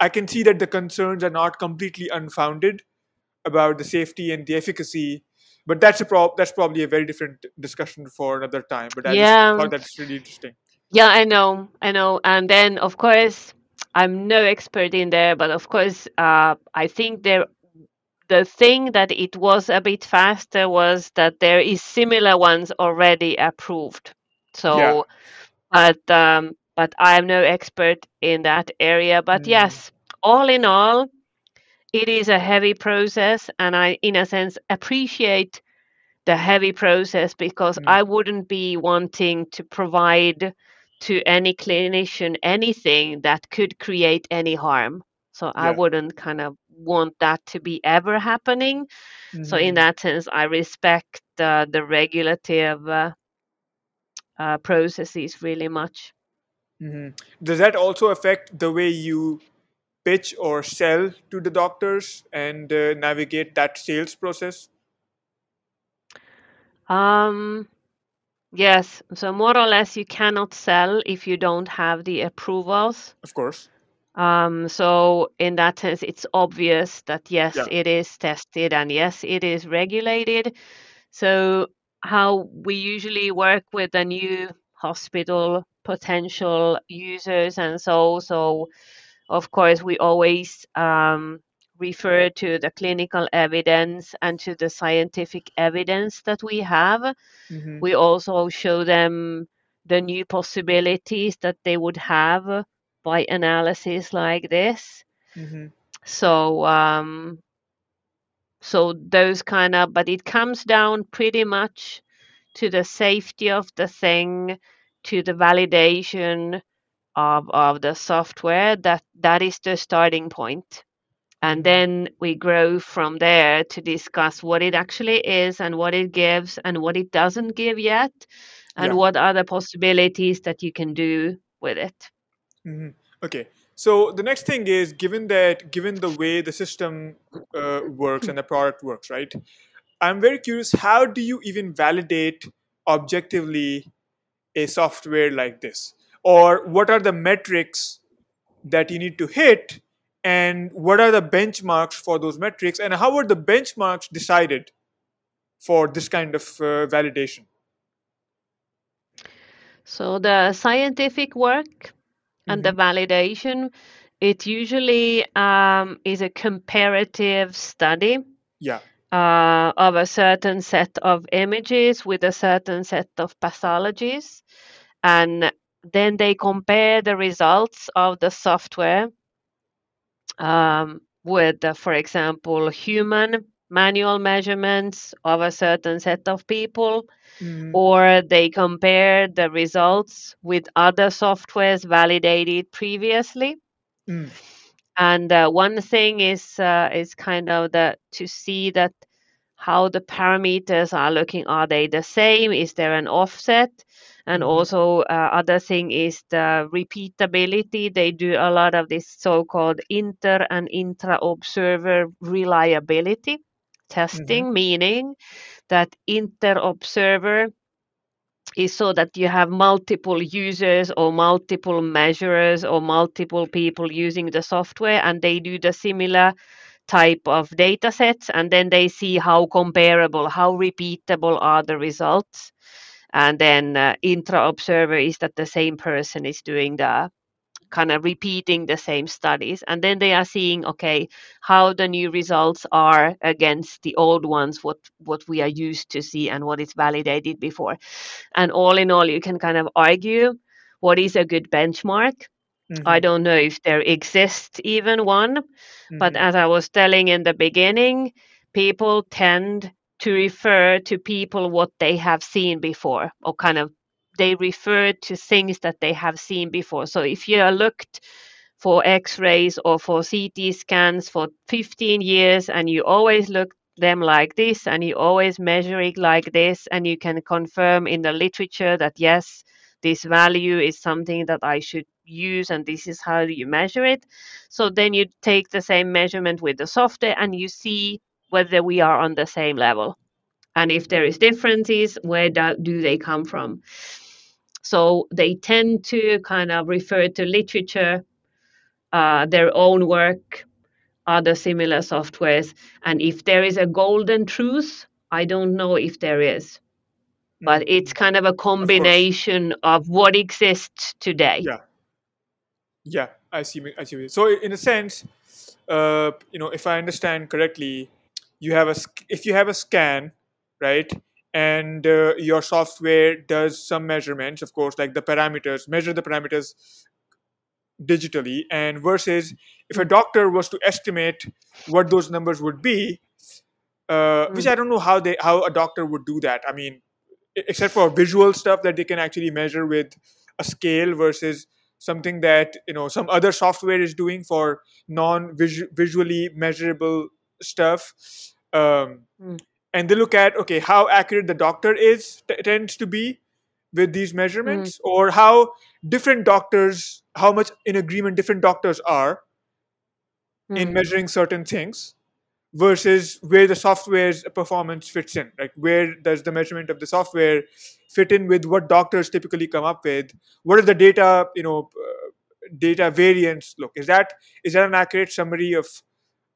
I can see that the concerns are not completely unfounded about the safety and the efficacy. But that's a prob that's probably a very different discussion for another time. But I Yeah. just thought that's really interesting. Yeah, I know, I know. And then, of course, I'm no expert in there, but of course, uh, I think there the thing that it was a bit faster was that there is similar ones already approved. So, but um, but I am no expert in that area. But Mm. yes, all in all, it is a heavy process, and I, in a sense, appreciate the heavy process because Mm. I wouldn't be wanting to provide to any clinician anything that could create any harm. So I wouldn't kind of want that to be ever happening. So in Mhm. that sense, I respect uh, the regulative uh, uh, processes really much. Mhm. Does that also affect the way you pitch or sell to the doctors and uh, navigate that sales process? Um, yes, so more or less, you cannot sell if you don't have the approvals. Of course. Um, so in that sense, it's obvious that yes, Yeah. it is tested and yes, it is regulated. So how we usually work with a new hospital potential users and so so of course we always um, refer to the clinical evidence and to the scientific evidence that we have. Hmm we also show them the new possibilities that they would have by analysis like this. Hmm so um, so those kind of but it comes down pretty much to the safety of the thing to the validation of of the software that that is the starting point and Mhm. then we grow from there to discuss what it actually is and what it gives and what it doesn't give yet and Yeah. what are the possibilities that you can do with it hmm Okay. So the next thing is given that given the way the system uh, works and the product works, right? I'm very curious. How do you even validate objectively a software like this, or what are the metrics that you need to hit, and what are the benchmarks for those metrics, and how are the benchmarks decided for this kind of uh, validation? so the scientific work and the validation it usually um, is a comparative study Yeah. uh, of a certain set of images with a certain set of pathologies. And then they compare the results of the software um, with, uh, for example, human manual measurements of a certain set of people, Mhm. or they compare the results with other softwares validated previously. Mm. And uh, one thing is uh, is kind of the to see that how the parameters are looking. Are they the same? Is there an offset? And Mhm. also uh, other thing is the repeatability. They do a lot of this so-called inter and intra observer reliability testing, meaning that inter observer is so that you have multiple users or multiple measurers or multiple people using the software and they do the similar type of data sets and then they see how comparable how repeatable are the results. And then uh, intra observer is that the same person is doing the kind of repeating the same studies and then they are seeing okay how the new results are against the old ones what what we are used to see and what is validated before and all in all you can kind of argue what is a good benchmark i Mhm. don't know if there exists even one but Mhm. as i was telling in the beginning people tend to refer to people what they have seen before or kind of they refer to things that they have seen before. So if you looked for x-rays or for ct scans for 15 years and you always look them like this and you always measure it like this and you can confirm in the literature that yes this value is something that i should use and this is how you measure it so then you take the same measurement with the software and you see whether we are on the same level and if there is differences where do they come from so they tend to kind of refer to literature uh, their own work other similar softwares and if there is a golden truth i don't know if there is but Mhm. it's kind of a combination of, what exists today Yeah. Yeah, I see. I see. So, in a sense, uh, you know, if I understand correctly, you have a if you have a scan, right, and uh, your software does some measurements, of course, like the parameters, measure the parameters digitally, and versus if a doctor was to estimate what those numbers would be, uh, which Mm. I don't know how they how a doctor would do that. I mean, except for visual stuff that they can actually measure with a scale versus something that you know some other software is doing for non visually measurable stuff um, Mm. And they look at okay how accurate the doctor is t- tends to be with these Mm. measurements or how different doctors how much in agreement different doctors are in Mm. measuring certain things versus where the software's performance fits in like where does the measurement of the software fit in with what doctors typically come up with what is the data you know uh, data variance look is that is that an accurate summary of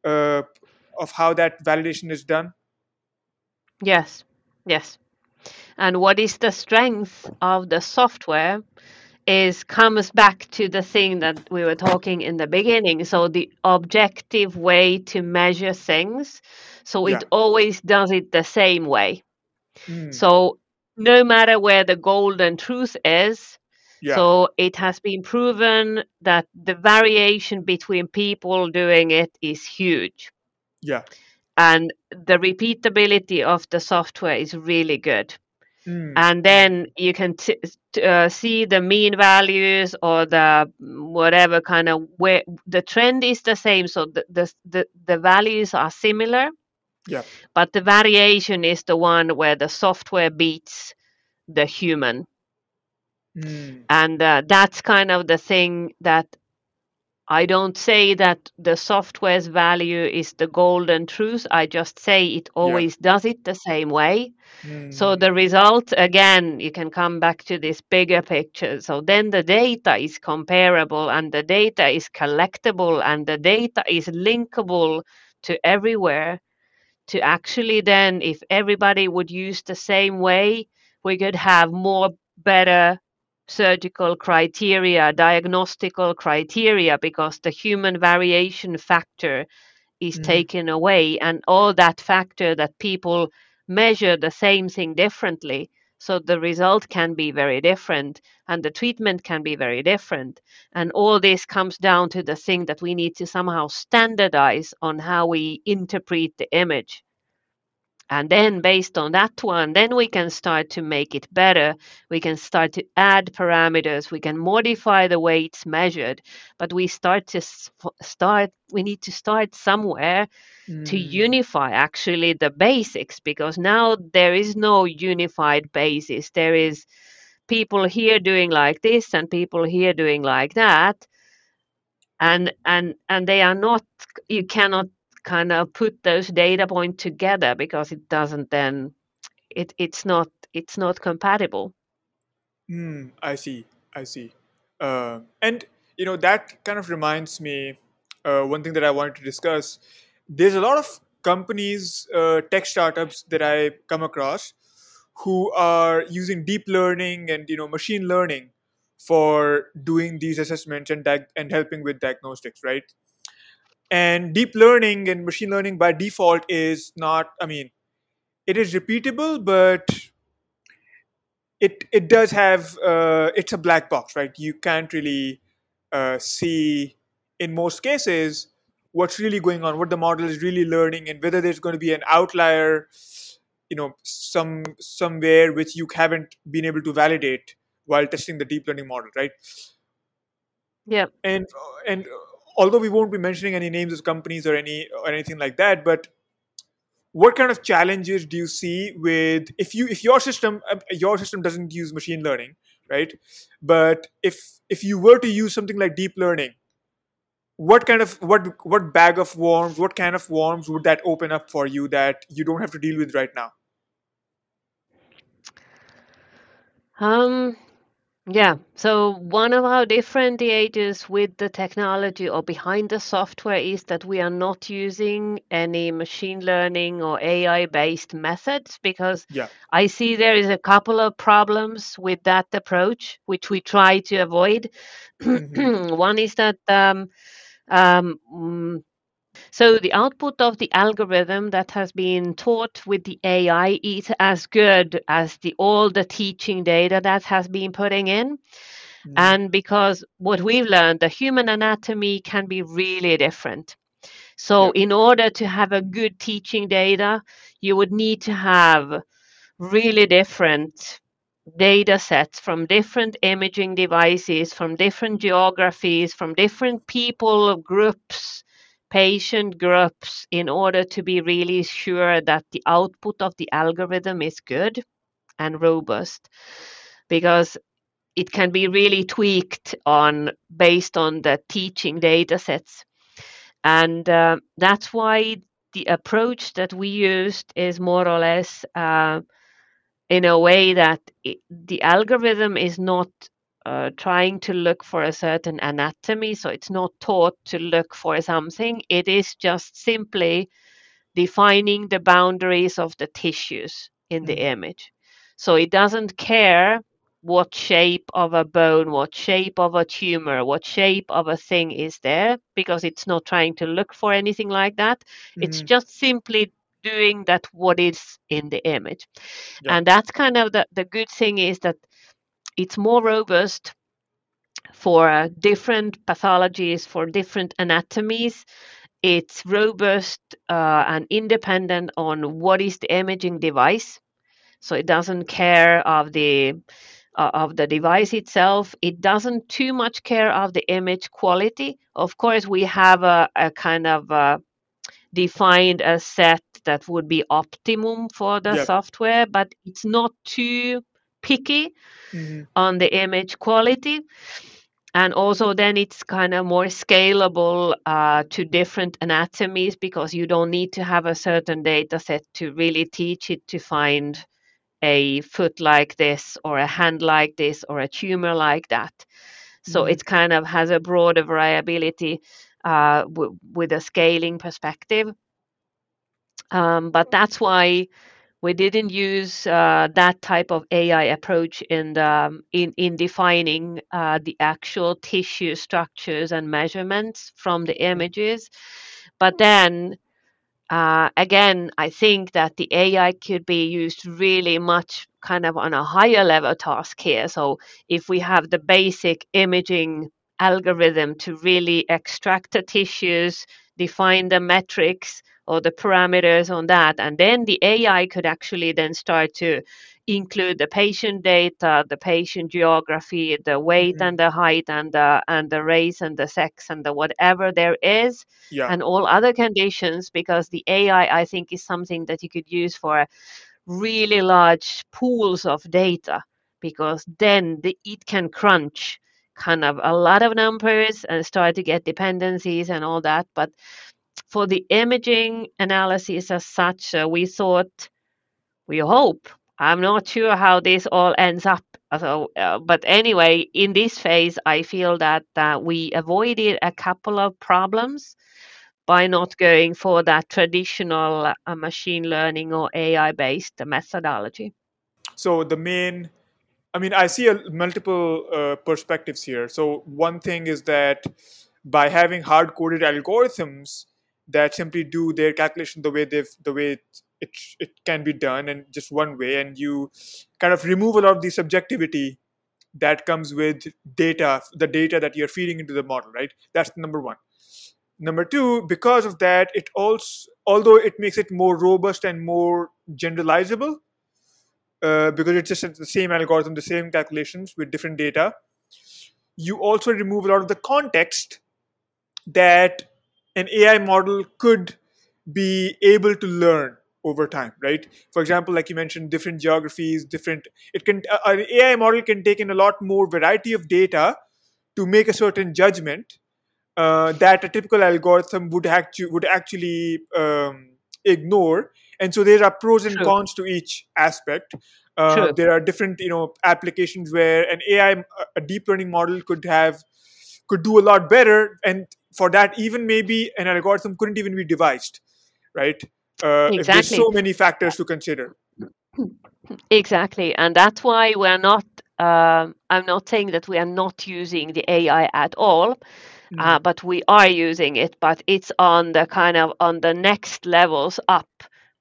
uh, of how that validation is done yes Yes. And what is the strength of the software is comes back to the thing that we were talking in the beginning. So the objective way to measure things. So Yeah. it always does it the same way. Mm. So no matter where the golden truth is, Yeah. so it has been proven that the variation between people doing it is huge. yeah. And the repeatability of the software is really good. Mm. And then you can t- t- uh, see the mean values or the mm, whatever kind of where the trend is the same. So the, the, the, the values are similar, Yeah. but the variation is the one where the software beats the human. Mm. and uh, that's kind of the thing that I don't say that the software's value is the golden truth. I just say it always does it the same way. So Mm. the result, again, you can come back to this bigger picture. So then the data is comparable and the data is collectible and the data is linkable to everywhere. To actually then, if everybody would use the same way, we could have more better surgical criteria, diagnostical criteria, because the human variation factor is Mhm. taken away, and all that factor that people measure the same thing differently. So the result can be very different, and the treatment can be very different. And all this comes down to the thing that we need to somehow standardize on how we interpret the image. And then, based on that one, then we can start to make it better. We can start to add parameters. We can modify the way it's measured. But we start to start. We need to start somewhere to Mm. unify actually the basics because now there is no unified basis. There is people here doing like this and people here doing like that and and and they are not you cannot kind of put those data points together because it doesn't then it it's not it's not compatible Mm, I see. I see. Uh, and you know that kind of reminds me uh, one thing that I wanted to discuss. There's a lot of companies, uh, tech startups that I come across who are using deep learning and you know machine learning for doing these assessments and diag- and helping with diagnostics, right? And deep learning and machine learning by default is not. I mean, it is repeatable, but it it does have uh, it's a black box, right? You can't really uh, see in most cases what's really going on, what the model is really learning, and whether there's going to be an outlier, you know, some somewhere which you haven't been able to validate while testing the deep learning model, right? yeah And and although we won't be mentioning any names of companies or any or anything like that, but what kind of challenges do you see with if you if your system um, your system doesn't use machine learning right? But if if you were to use something like deep learning what kind of what what bag of worms what kind of worms would that open up for you that you don't have to deal with right now? Um yeah so one of our differentiators with the technology or behind the software is that we are not using any machine learning or ai based methods because yeah I see there is a couple of problems with that approach, which we try to avoid. Mhm. One is that um, um, mm, so the output of the algorithm that has been taught with the AI is as good as the all the teaching data that has been putting in. Mhm. And because what we've learned, the human anatomy can be really different. So, Yep. in order to have a good teaching data, you would need to have really different data sets from different imaging devices, from different geographies, from different people groups, patient groups, in order to be really sure that the output of the algorithm is good and robust. Because it can be really tweaked on based on the teaching data sets. And uh, that's why the approach that we used is more or less uh, in a way that it, the algorithm is not uh, trying to look for a certain anatomy, so it's not taught to look for something. It is just simply defining the boundaries of the tissues in the Mhm. image. So it doesn't care what shape of a bone, what shape of a tumor, what shape of a thing is there because it's not trying to look for anything like that. It's Mhm. just simply doing that what is in the image. Yeah. And that's kind of the, the good thing is that it's more robust for uh, different pathologies, for different anatomies. It's robust uh, and independent on what is the imaging device. So it doesn't care of the uh, of the device itself. It doesn't too much care of the image quality. Of course, we have a, a kind of uh, defined a set that would be optimum for the Yep. software, but it's not too picky Mhm. on the image quality. And also, then it's kind of more scalable uh, to different anatomies because you don't need to have a certain data set to really teach it to find a foot like this or a hand like this or a tumor like that. So Mhm. it kind of has a broader variability uh, w- with a scaling perspective. Um, but that's why we didn't use uh, that type of AI approach in the, in in defining uh, the actual tissue structures and measurements from the images. But then uh, again, I think that the AI could be used really much kind of on a higher level task here. So if we have the basic imaging algorithm to really extract the tissues, define the metrics or the parameters on that, and then the AI could actually then start to include the patient data, the patient geography, the weight Mhm. and the height and the and the race and the sex and the whatever there is Yeah. and all other conditions because the AI, I think, is something that you could use for really large pools of data because then the, it can crunch kind of a lot of numbers and start to get dependencies and all that. But for the imaging analysis as such, uh, we thought, we hope. I'm not sure how this all ends up. So, uh, but anyway, in this phase, I feel that uh, we avoided a couple of problems by not going for that traditional uh, machine learning or AI based methodology. So the main, I mean, I see a, multiple uh, perspectives here. So one thing is that by having hard coded algorithms that simply do their calculation the way they've the way it, it it can be done and just one way, and you kind of remove a lot of the subjectivity that comes with data, the data that you're feeding into the model, right? That's number one. Number two, because of that, it also, although it makes it more robust and more generalizable, uh, because it's just the same algorithm, the same calculations with different data, you also remove a lot of the context that an AI model could be able to learn over time, right? For example, like you mentioned, different geographies, different. It can uh, an AI model can take in a lot more variety of data to make a certain judgment uh, that a typical algorithm would actually would actually um, ignore. And so there are pros and True. cons to each aspect. Uh, True. there are different, you know, applications where an AI, a deep learning model, could have could do a lot better, and for that, even maybe an algorithm couldn't even be devised, right? Uh, if there's so many factors to consider. Exactly. And that's why we're not, um, I'm not saying that we are not using the AI at all, uh, Mm, but we are using it, but it's on the kind of on the next levels up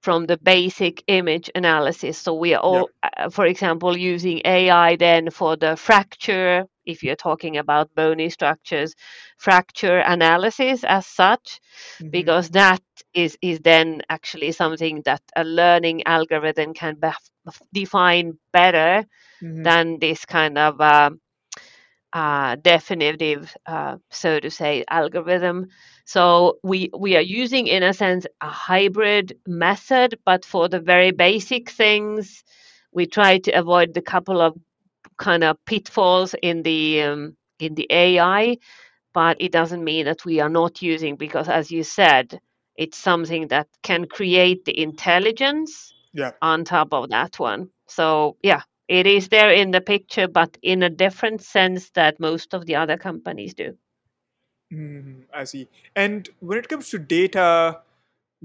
from the basic image analysis. So we are all, uh, for example, using AI then for the fracture, if you're talking about bony structures, fracture analysis as such, hmm because that is is then actually something that a learning algorithm can bef- define better hmm than this kind of um, uh, definitive, uh, so to say, algorithm. So we we are using, in a sense, a hybrid method, but for the very basic things, we try to avoid the couple of kind of pitfalls in the um, in the AI. But it doesn't mean that we are not using, because as you said, it's something that can create the intelligence Yeah. on top of that one. So yeah, it is there in the picture, but in a different sense that most of the other companies do. Mhm, I see. And when it comes to data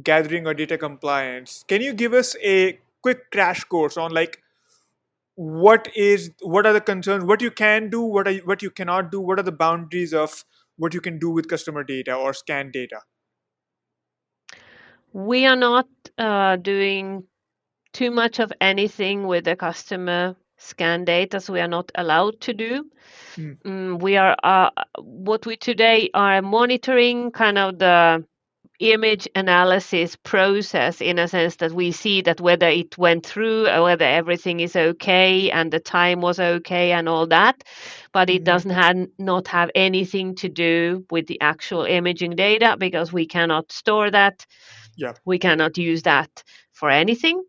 gathering or data compliance, can you give us a quick crash course on like what is what are the concerns what you can do what are you, what you cannot do what are the boundaries of what you can do with customer data or scan data we are not uh, doing too much of anything with the customer scan data, so we are not allowed to do. Mm. Mm, we are uh, what we today are monitoring kind of the image analysis process in a sense that we see that whether it went through or whether everything is okay and the time was okay and all that but it mm-hmm. doesn't have not have anything to do with the actual imaging data because we cannot store that yeah we cannot use that for anything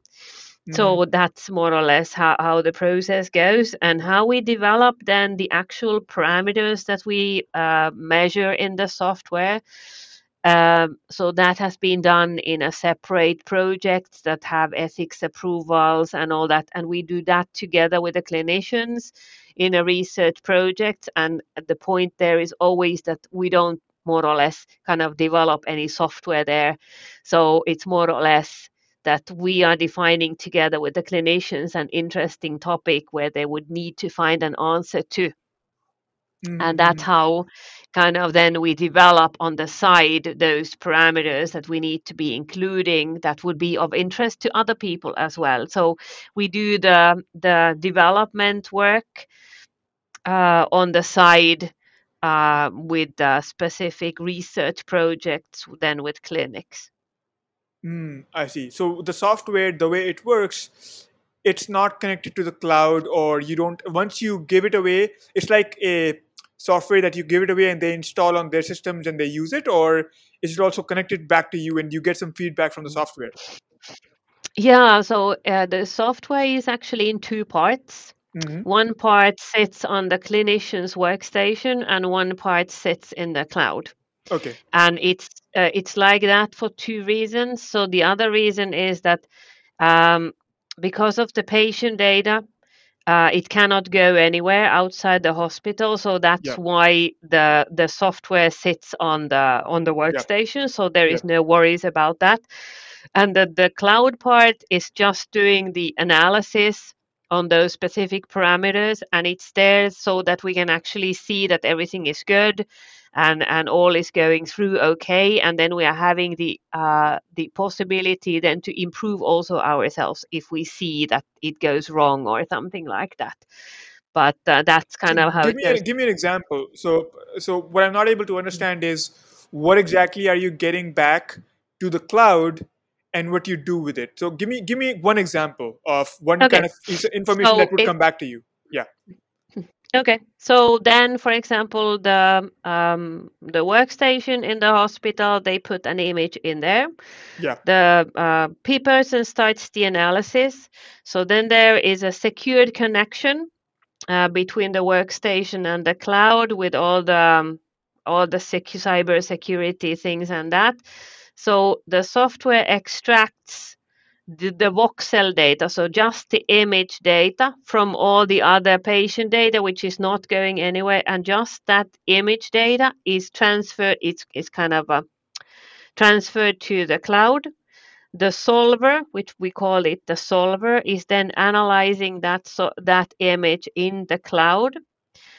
so mm-hmm. that's more or less how, how the process goes. And how we develop then the actual parameters that we uh, measure in the software um, so that has been done in a separate project that have ethics approvals and all that. And we do that together with the clinicians in a research project. And the point there is always that we don't more or less kind of develop any software there. So it's more or less that we are defining together with the clinicians an interesting topic where they would need to find an answer to. Mm-hmm. And that's how kind of then we develop on the side those parameters that we need to be including that would be of interest to other people as well. So we do the the development work uh, on the side uh, with the specific research projects then with clinics. Mm, I see. So the software, the way it works, it's not connected to the cloud, or you don't. Once you give it away, it's like a software that you give it away and they install on their systems and they use it, or is it also connected back to you and you get some feedback from the software? Yeah. So uh, the software is actually in two parts. Mm-hmm. One part sits on the clinician's workstation, and one part sits in the cloud. Okay. And it's uh, it's like that for two reasons. So the other reason is that um, because of the patient data, uh, it cannot go anywhere outside the hospital. So that's yeah. why the the software sits on the on the workstation. Yeah. So there is yeah. no worries about that. And the, the cloud part is just doing the analysis on those specific parameters and it's there so that we can actually see that everything is good and and all is going through okay and then we are having the uh, the possibility then to improve also ourselves if we see that it goes wrong or something like that. But uh, that's kind of how give me, a, give me an example. So so what i'm not able to understand is what exactly are you getting back to the cloud and what you do with it? So give me give me one example of one okay. kind of information so that would it, come back to you. Yeah Okay, so then, for example, the um, the workstation in the hospital, they put an image in there. Yeah. The uh, P person starts the analysis. So then there is a secured connection uh, between the workstation and the cloud with all the um, all the secu- cyber security things and that. So the software extracts the, the voxel data, so just the image data from all the other patient data, which is not going anywhere, and just that image data is transferred. It's, it's kind of a, uh, transferred to the cloud. The solver, which we call it the solver, is then analyzing that so, that image in the cloud.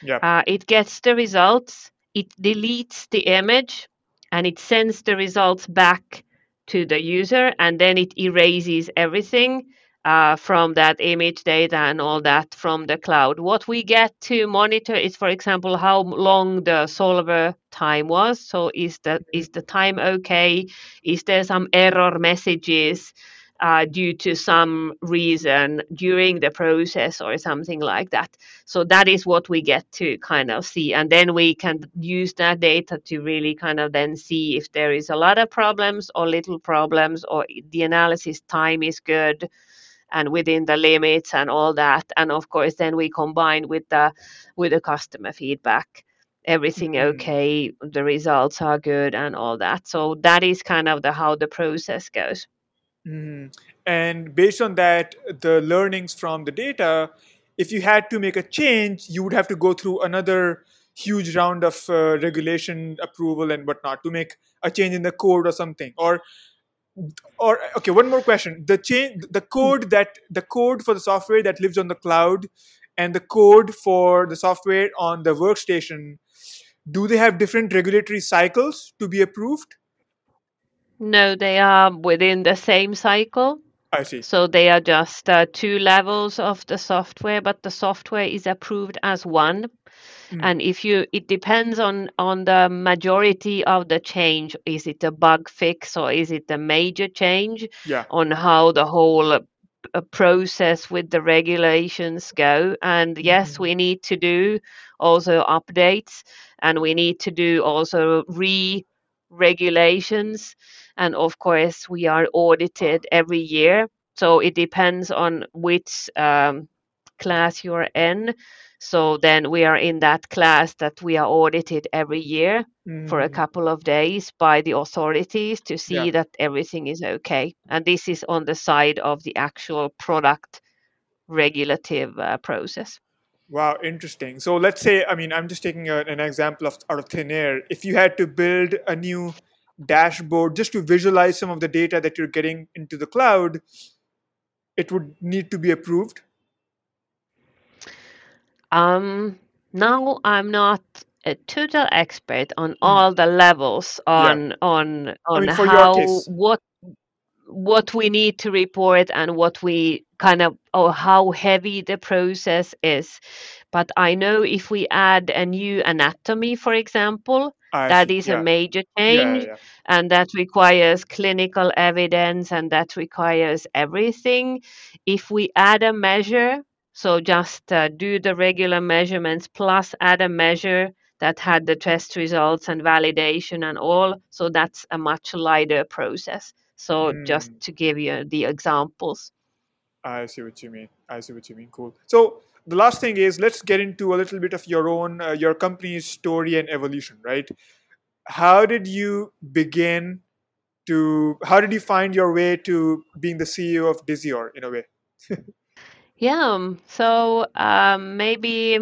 Yeah. Uh, it gets the results. It deletes the image, and it sends the results back to the user and then it erases everything uh, from that image data and all that from the cloud. What we get to monitor is, for example, how long the solver time was. So is the is the time okay? Is there some error messages? Uh, due to some reason during the process or something like that. So that is what we get to kind of see. And then we can use that data to really kind of then see if there is a lot of problems or little problems or the analysis time is good and within the limits and all that. And of course, then we combine with the with the customer feedback everything mm-hmm. okay the results are good and all that so that is kind of the how the process goes Mm-hmm. And based on that, the learnings from the data, if you had to make a change, you would have to go through another huge round of uh, regulation approval and whatnot to make a change in the code or something. Or or okay one more question the change the code that the code for the software that lives on the cloud and the code for the software on the workstation do they have different regulatory cycles to be approved No, they are within the same cycle. i see So they are just uh, two levels of the software, but the software is approved as one. Mm. And if you, it depends on on the majority of the change. Is it a bug fix or is it a major change? yeah On how the whole uh, process with the regulations go. And yes, Mhm. we need to do also updates, and we need to do also re-regulations. And of course, we are audited every year. So it depends on which um, class you're in. So then we are in that class that we are audited every year for a Mhm. couple of days by the authorities to see Yeah. that everything is okay. And this is on the side of the actual product regulative uh, process. Wow, interesting. So let's say, I mean, I'm just taking a, an example of out of thin air. If you had to build a new dashboard just to visualize some of the data that you're getting into the cloud, it would need to be approved. Um, now I'm not a total expert on all the levels Yeah. on on I on mean, how what what we need to report and what we kind of or how heavy the process is. But I know if we add a new anatomy, for example, I that see. is a Yeah. major Yeah, change yeah. and that requires clinical evidence and that requires everything. If we add a measure, so just uh, do the regular measurements plus add a measure that had the test results and validation and all, so that's a much lighter process. So just Mm, to give you the examples. I see what you mean. I see what you mean. Cool. So the last thing is let's get into a little bit of your own, uh, your company's story and evolution, right? How did you begin to, how did you find your way to being the CEO of Disior in a way? Yeah, um, so um, maybe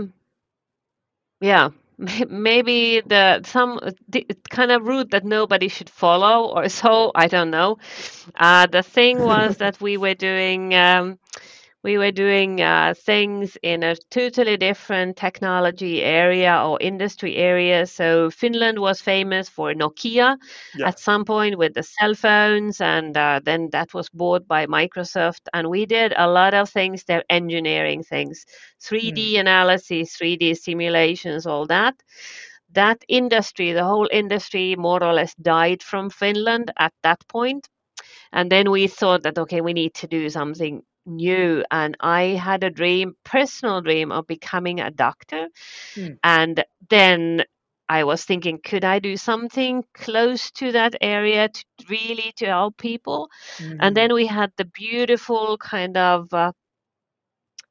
yeah maybe the some the kind of route that nobody should follow or so i don't know. Uh, the thing was that we were doing um, we were doing uh, things in a totally different technology area or industry area so finland was famous for nokia Yeah. at some point with the cell phones and uh, then that was bought by microsoft and we did a lot of things there engineering things Mm, 3D analysis, 3D simulations, all that. That industry, the whole industry more or less died from Finland at that point. And then we thought that, okay, we need to do something new. And I had a dream, personal dream of becoming a doctor. mm, And then I was thinking, could I do something close to that area to really to help people? And mhm, then we had the beautiful kind of uh,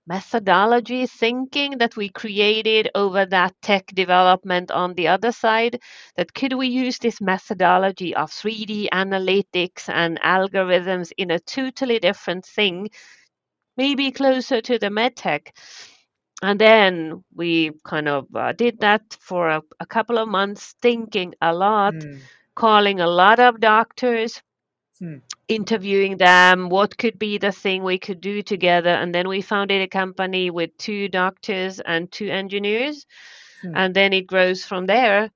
methodology thinking that we created over that tech development on the other side that could we use this methodology of 3D analytics and algorithms in a totally different thing maybe closer to the medtech. And then we kind of uh, did that for a, a couple of months thinking a lot mm, calling a lot of doctors mm, interviewing them what could be the thing we could do together. And then we founded a company with two doctors and two engineers. Mm, and then it grows from there.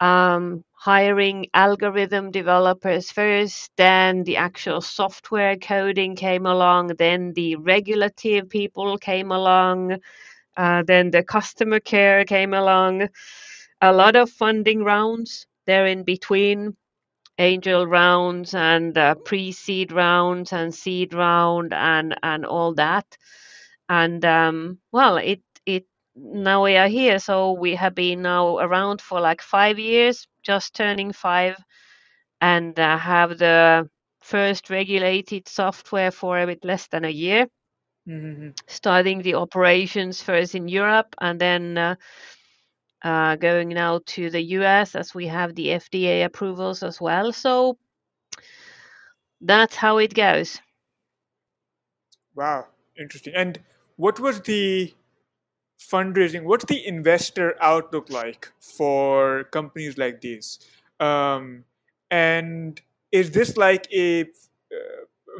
Um, hiring algorithm developers first then the actual software coding came along then the regulative people came along uh, then the customer care came along. A lot of funding rounds there in between angel rounds and uh, pre-seed rounds and seed round and and all that. And um, well it it now we are here so we have been now around for like five years just turning five and uh, have the first regulated software for a bit less than a year. Mhm, starting the operations first in europe and then uh, uh, going now to the us as we have the fda approvals as well. So that's how it goes. Wow, interesting. And what was the fundraising? What's the investor outlook like for companies like these? Um, and is this like a uh,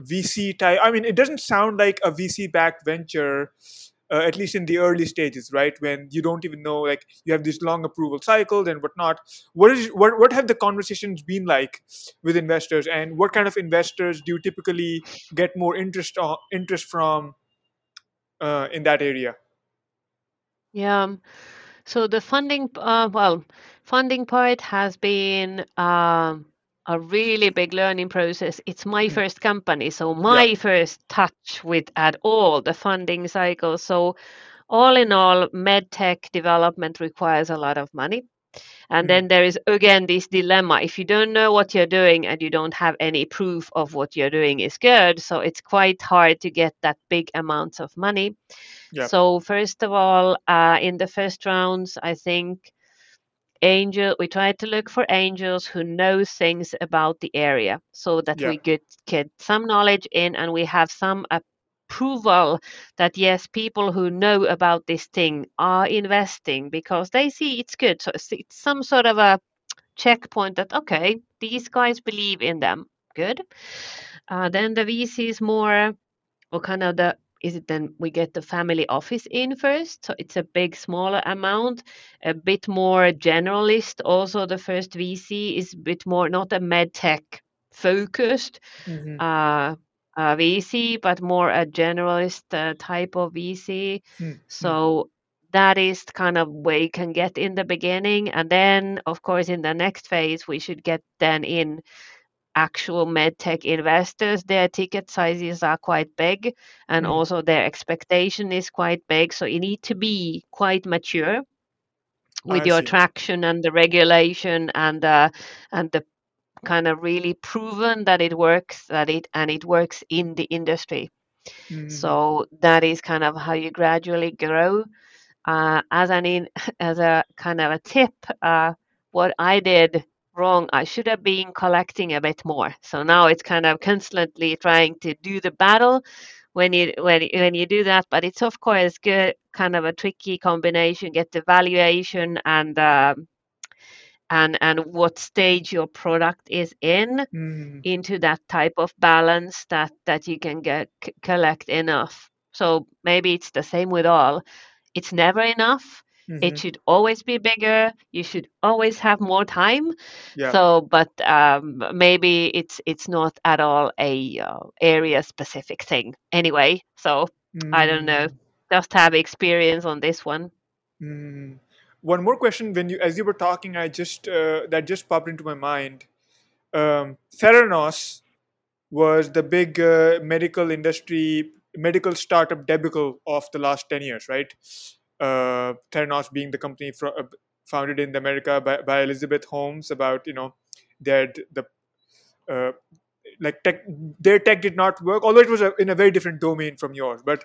VC type? I mean, it doesn't sound like a VC backed venture. Uh, at least in the early stages, right when you don't even know, like you have these long approval cycles and whatnot. What is what? What have the conversations been like with investors, and what kind of investors do you typically get more interest on, interest from uh, in that area? Yeah. So the funding, uh, well, funding part has been um, a really big learning process. It's my Mm. first company, so Yeah. my first touch with at all the funding cycle. So all in all, medtech development requires a lot of money. And Mhm. then there is again this dilemma. If you don't know what you're doing and you don't have any proof of what you're doing is good, so it's quite hard to get that big amounts of money. Yeah. So first of all, uh, in the first rounds, I think angel we tried to look for angels who know things about the area so that Yeah. we get get some knowledge in and we have some approval that yes people who know about this thing are investing because they see it's good. So it's, it's some sort of a checkpoint that okay these guys believe in them. Good. Uh, then the vc is more or kind of the is it then we get the family office in first? So it's a big smaller amount a bit more generalist. Also the first vc is a bit more not a med tech focused. Mhm. uh, uh, vc but more a generalist uh, type of vc Hmm. Hmm. so that is kind of where you can get in the beginning and then of course in the next phase we should get then in actual medtech investors their ticket sizes are quite big and Mm. also their expectation is quite big so you need to be quite mature with I your see. traction and the regulation and uh, and the kind of really proven that it works that it and it works in the industry. Mhm. so that is kind of how you gradually grow. Uh, as an in, as a kind of a tip uh, what i did wrong i should have been collecting a bit more. So now it's kind of constantly trying to do the battle when you when, when you do that but it's of course good kind of a tricky combination get the valuation and um, and and what stage your product is in Mhm. into that type of balance that that you can get c- collect enough so maybe it's the same with all it's never enough it Mhm. should always be bigger you should always have more time Yeah. so but um, maybe it's it's not at all a uh, area specific thing anyway so i don't know Mm. just have experience on this one Mm. One more question. When you, as you were talking, I just uh, that just popped into my mind. Um, Theranos was the big uh, medical industry, medical startup debacle of the last ten years, right? Uh, Theranos being the company fro- uh, founded in America by, by Elizabeth Holmes. About you know, their the uh, like tech, their tech did not work, although it was a, in a very different domain from yours, but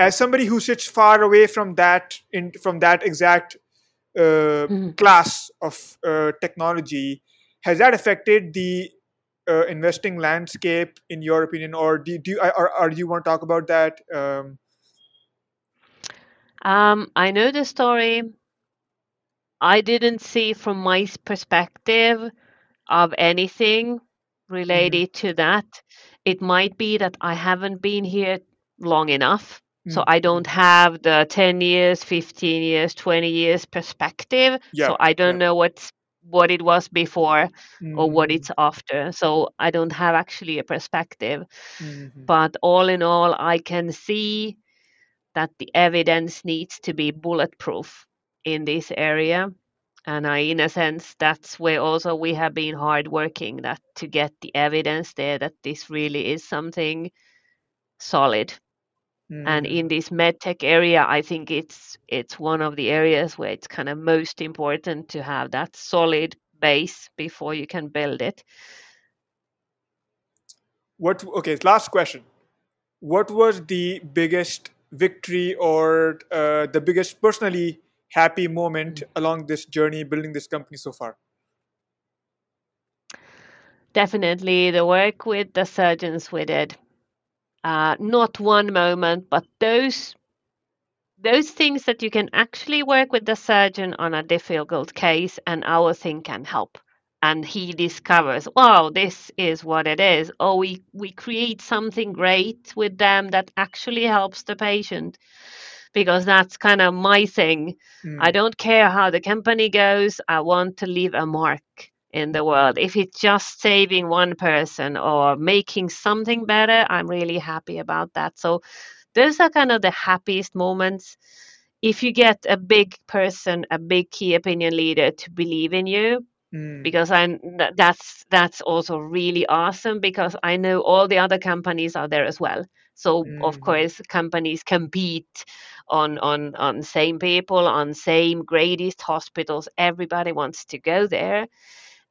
as somebody who sits far away from that in from that exact uh, Mhm. class of uh, technology has that affected the uh, investing landscape in your opinion? Or do, do you or, or do you want to talk about that? Um, um, i know the story. I didn't see from my perspective of anything related to that. It might be that i haven't been here long enough so Mm, i don't have the 10 years 15 years 20 years perspective. Yeah so i don't yeah. know what's what it was before or what Mhm, it's after. So i don't have actually a perspective. Mhm, but all in all i can see that the evidence needs to be bulletproof in this area. And I, in a sense that's where also we have been hard working that to get the evidence there that this really is something solid and mhm. in this medtech area i think it's it's one of the areas where it's kind of most important to have that solid base before you can build it. What okay last question. What was the biggest victory or uh, the biggest personally happy moment along this journey building this company so far? Definitely the work with the surgeons we did uh, not one moment but those those things that you can actually work with the surgeon on a difficult case and our thing can help. And he discovers wow this is what it is. Or we we create something great with them that actually helps the patient. Because that's kind of my thing. Mm. i don't care how the company goes i want to leave a mark in the world if it's just saving one person or making something better i'm really happy about that so those are kind of the happiest moments if you get a big person a big key opinion leader to believe in you Mm. because I that's that's also really awesome because I know all the other companies are there as well. So mm. of course companies compete on on on same people on same greatest hospitals. Everybody wants to go there,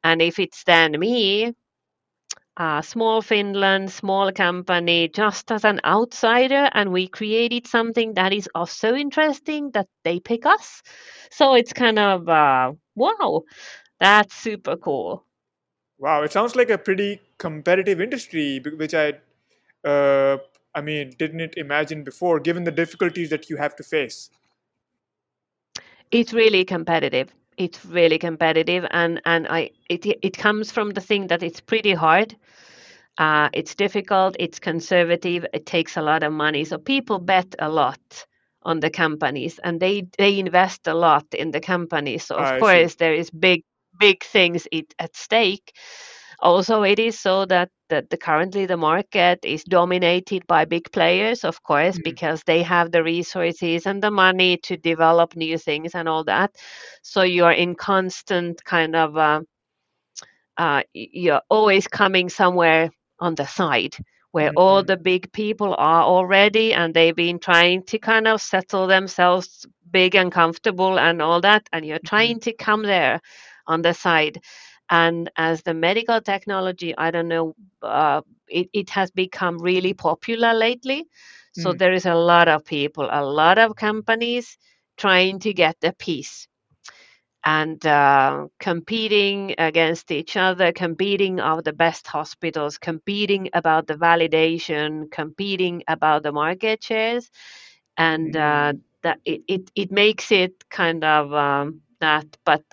and if it's then me, uh, small Finland, small company, just as an outsider, and we created something that is also interesting that they pick us. So it's kind of uh, wow. That's super cool. Wow, it sounds like a pretty competitive industry, which I, uh, I mean, didn't imagine before, given the difficulties that you have to face. It's really competitive. It's really competitive, and and I it it comes from the thing that it's pretty hard. Uh, it's difficult. It's conservative. It takes a lot of money, so people bet a lot on the companies, and they they invest a lot in the companies. So of I course see. there is big big things it, at stake. Also, it is so that, that the, currently the market is dominated by big players, of course, mm-hmm. because they have the resources and the money to develop new things and all that. So you are in constant kind of, uh, uh, you're always coming somewhere on the side where mm-hmm. all the big people are already and they've been trying to kind of settle themselves big and comfortable and all that and you're mm-hmm. trying to come there on the side. And as the medical technology, I don't know, uh, it, it has become really popular lately. So mm. there is a lot of people, a lot of companies trying to get the piece and uh, competing against each other, competing of the best hospitals, competing about the validation, competing about the market shares, and uh, mm. that it, it, it makes it kind of um, that. But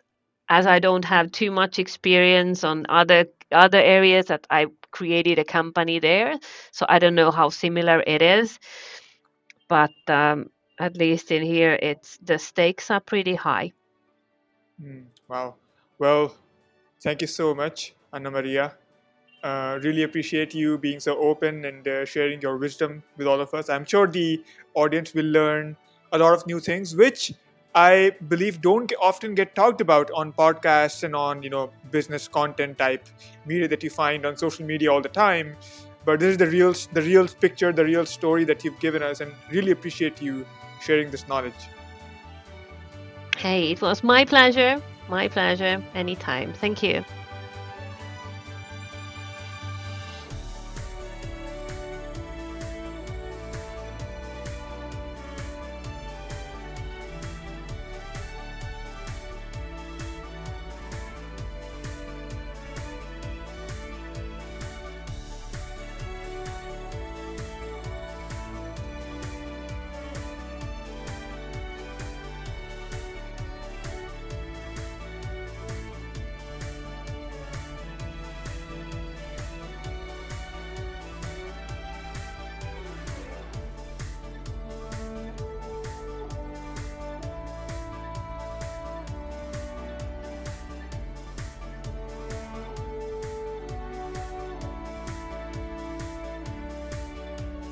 as I don't have too much experience on other other areas that I created a company there, so I don't know how similar it is. But um, at least in here, it's the stakes are pretty high. Mm, wow. Well, thank you so much, Anna Maria. Uh, really appreciate you being so open and uh, sharing your wisdom with all of us. I'm sure the audience will learn a lot of new things, which I believe don't often get talked about on podcasts and on you know business content type media that you find on social media all the time. But this is the real the real picture, the real story that you've given us, and really appreciate you sharing this knowledge. Hey, it was my pleasure. My pleasure. Anytime. Thank you.